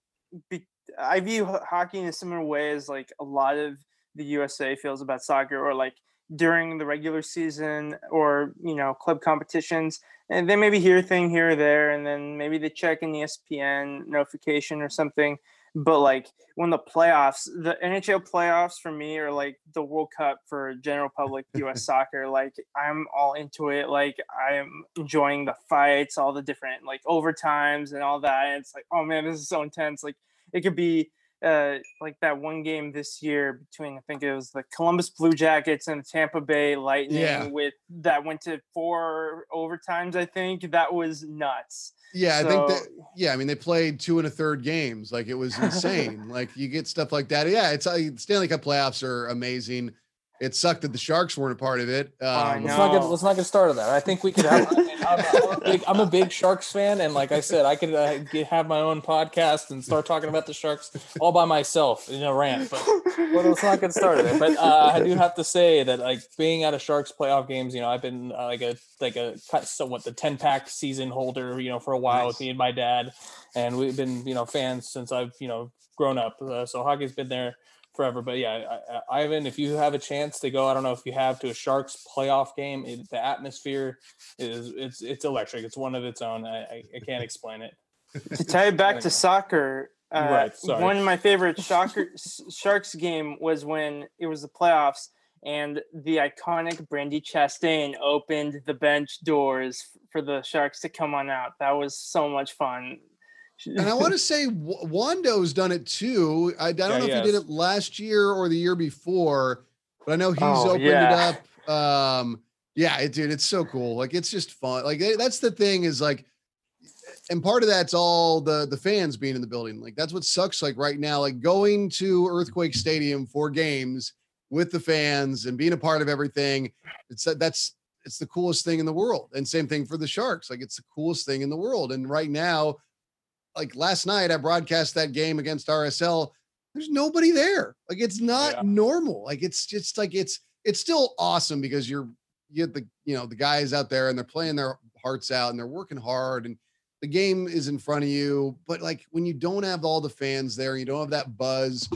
A: be, I view hockey in a similar way as like a lot of the USA feels about soccer, or like during the regular season, or you know, club competitions, and they maybe hear a thing here or there, and then maybe they check an ESPN notification or something. But like when the playoffs, the NHL playoffs for me are like the World Cup for general public US soccer. Like I'm all into it. Like I'm enjoying the fights, all the different like overtimes and all that. And it's like, oh man, this is so intense. Like it could be uh like that one game this year between I think it was the Columbus Blue Jackets and the Tampa Bay Lightning
B: Yeah.
A: with that went to four overtimes, I think. That was nuts.
B: yeah, I think that yeah, I mean they played two and a third games. Like it was insane. like you get stuff like that. Yeah, it's uh, Stanley Cup playoffs are amazing. It sucked that the Sharks weren't a part of it. Um,
C: Let's not get
A: No.
C: let's not get started there. I think we could have. I mean, I'm, I'm a big, I'm a big Sharks fan, and like I said, I could uh, get, have my own podcast and start talking about the Sharks all by myself in a rant. But well, let's not get started there. But uh, I do have to say that like being at a Sharks playoff games, you know, I've been uh, like a like a cut- somewhat the ten pack season holder, you know, for a while with me and my dad, and we've been you know fans since I've you know grown up. Uh, so hockey's been there forever. But yeah, I, I, Ivan, if you have a chance to go, I don't know if you have to a Sharks playoff game, it, the atmosphere is it's it's electric. It's one of its own. I, I, can't explain it.
A: to tie it back to soccer, uh,
C: Right, sorry.
A: one of my favorite shocker, Sharks game was when it was the playoffs and the iconic Brandy Chastain opened the bench doors for the Sharks to come on out. That was so much fun.
B: And I want to say Wondo's done it too. I, I don't
C: Yeah,
B: know if he did it last year or the year before, but I know he's
A: Oh,
B: opened
A: yeah.
B: it up. Um, yeah, it, dude, it's so cool. Like it's just fun. Like eh, that's the thing is like, and part of that's all the the fans being in the building. Like that's what sucks. Like right now, like going to Earthquake Stadium for games with the fans and being a part of everything. It's that's it's the coolest thing in the world. And same thing for the Sharks. Like it's the coolest thing in the world. And right now, like last night, I broadcast that game against RSL. There's nobody there. Like it's not
C: Yeah.
B: normal. Like it's just like it's it's still awesome because you're you get the you know the guys out there and they're playing their hearts out and they're working hard and the game is in front of you. But like when you don't have all the fans there, you don't have that buzz.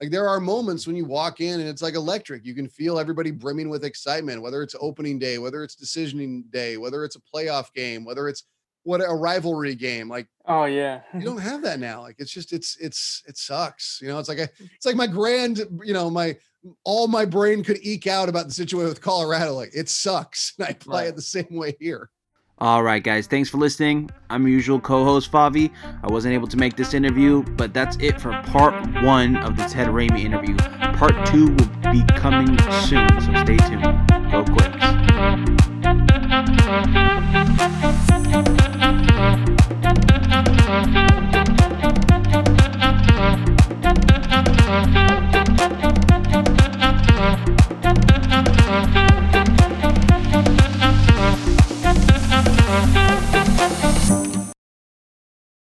B: Like there are moments when you walk in and it's like electric. You can feel everybody brimming with excitement, whether it's opening day, whether it's decisioning day, whether it's a playoff game, whether it's what a rivalry game. Like
A: oh yeah,
B: you don't have that now. Like it's just it's it's it sucks. You know, it's like a it's like my grand, you know, my all my brain could eke out about the situation with Colorado. Like it sucks. And I play right. it the same way here.
D: All right, guys, thanks for listening. I'm your usual co host, Favi. I wasn't able to make this interview, but that's it for part one of the Ted Ramey interview. Part two will be coming soon, so stay tuned. Go Thank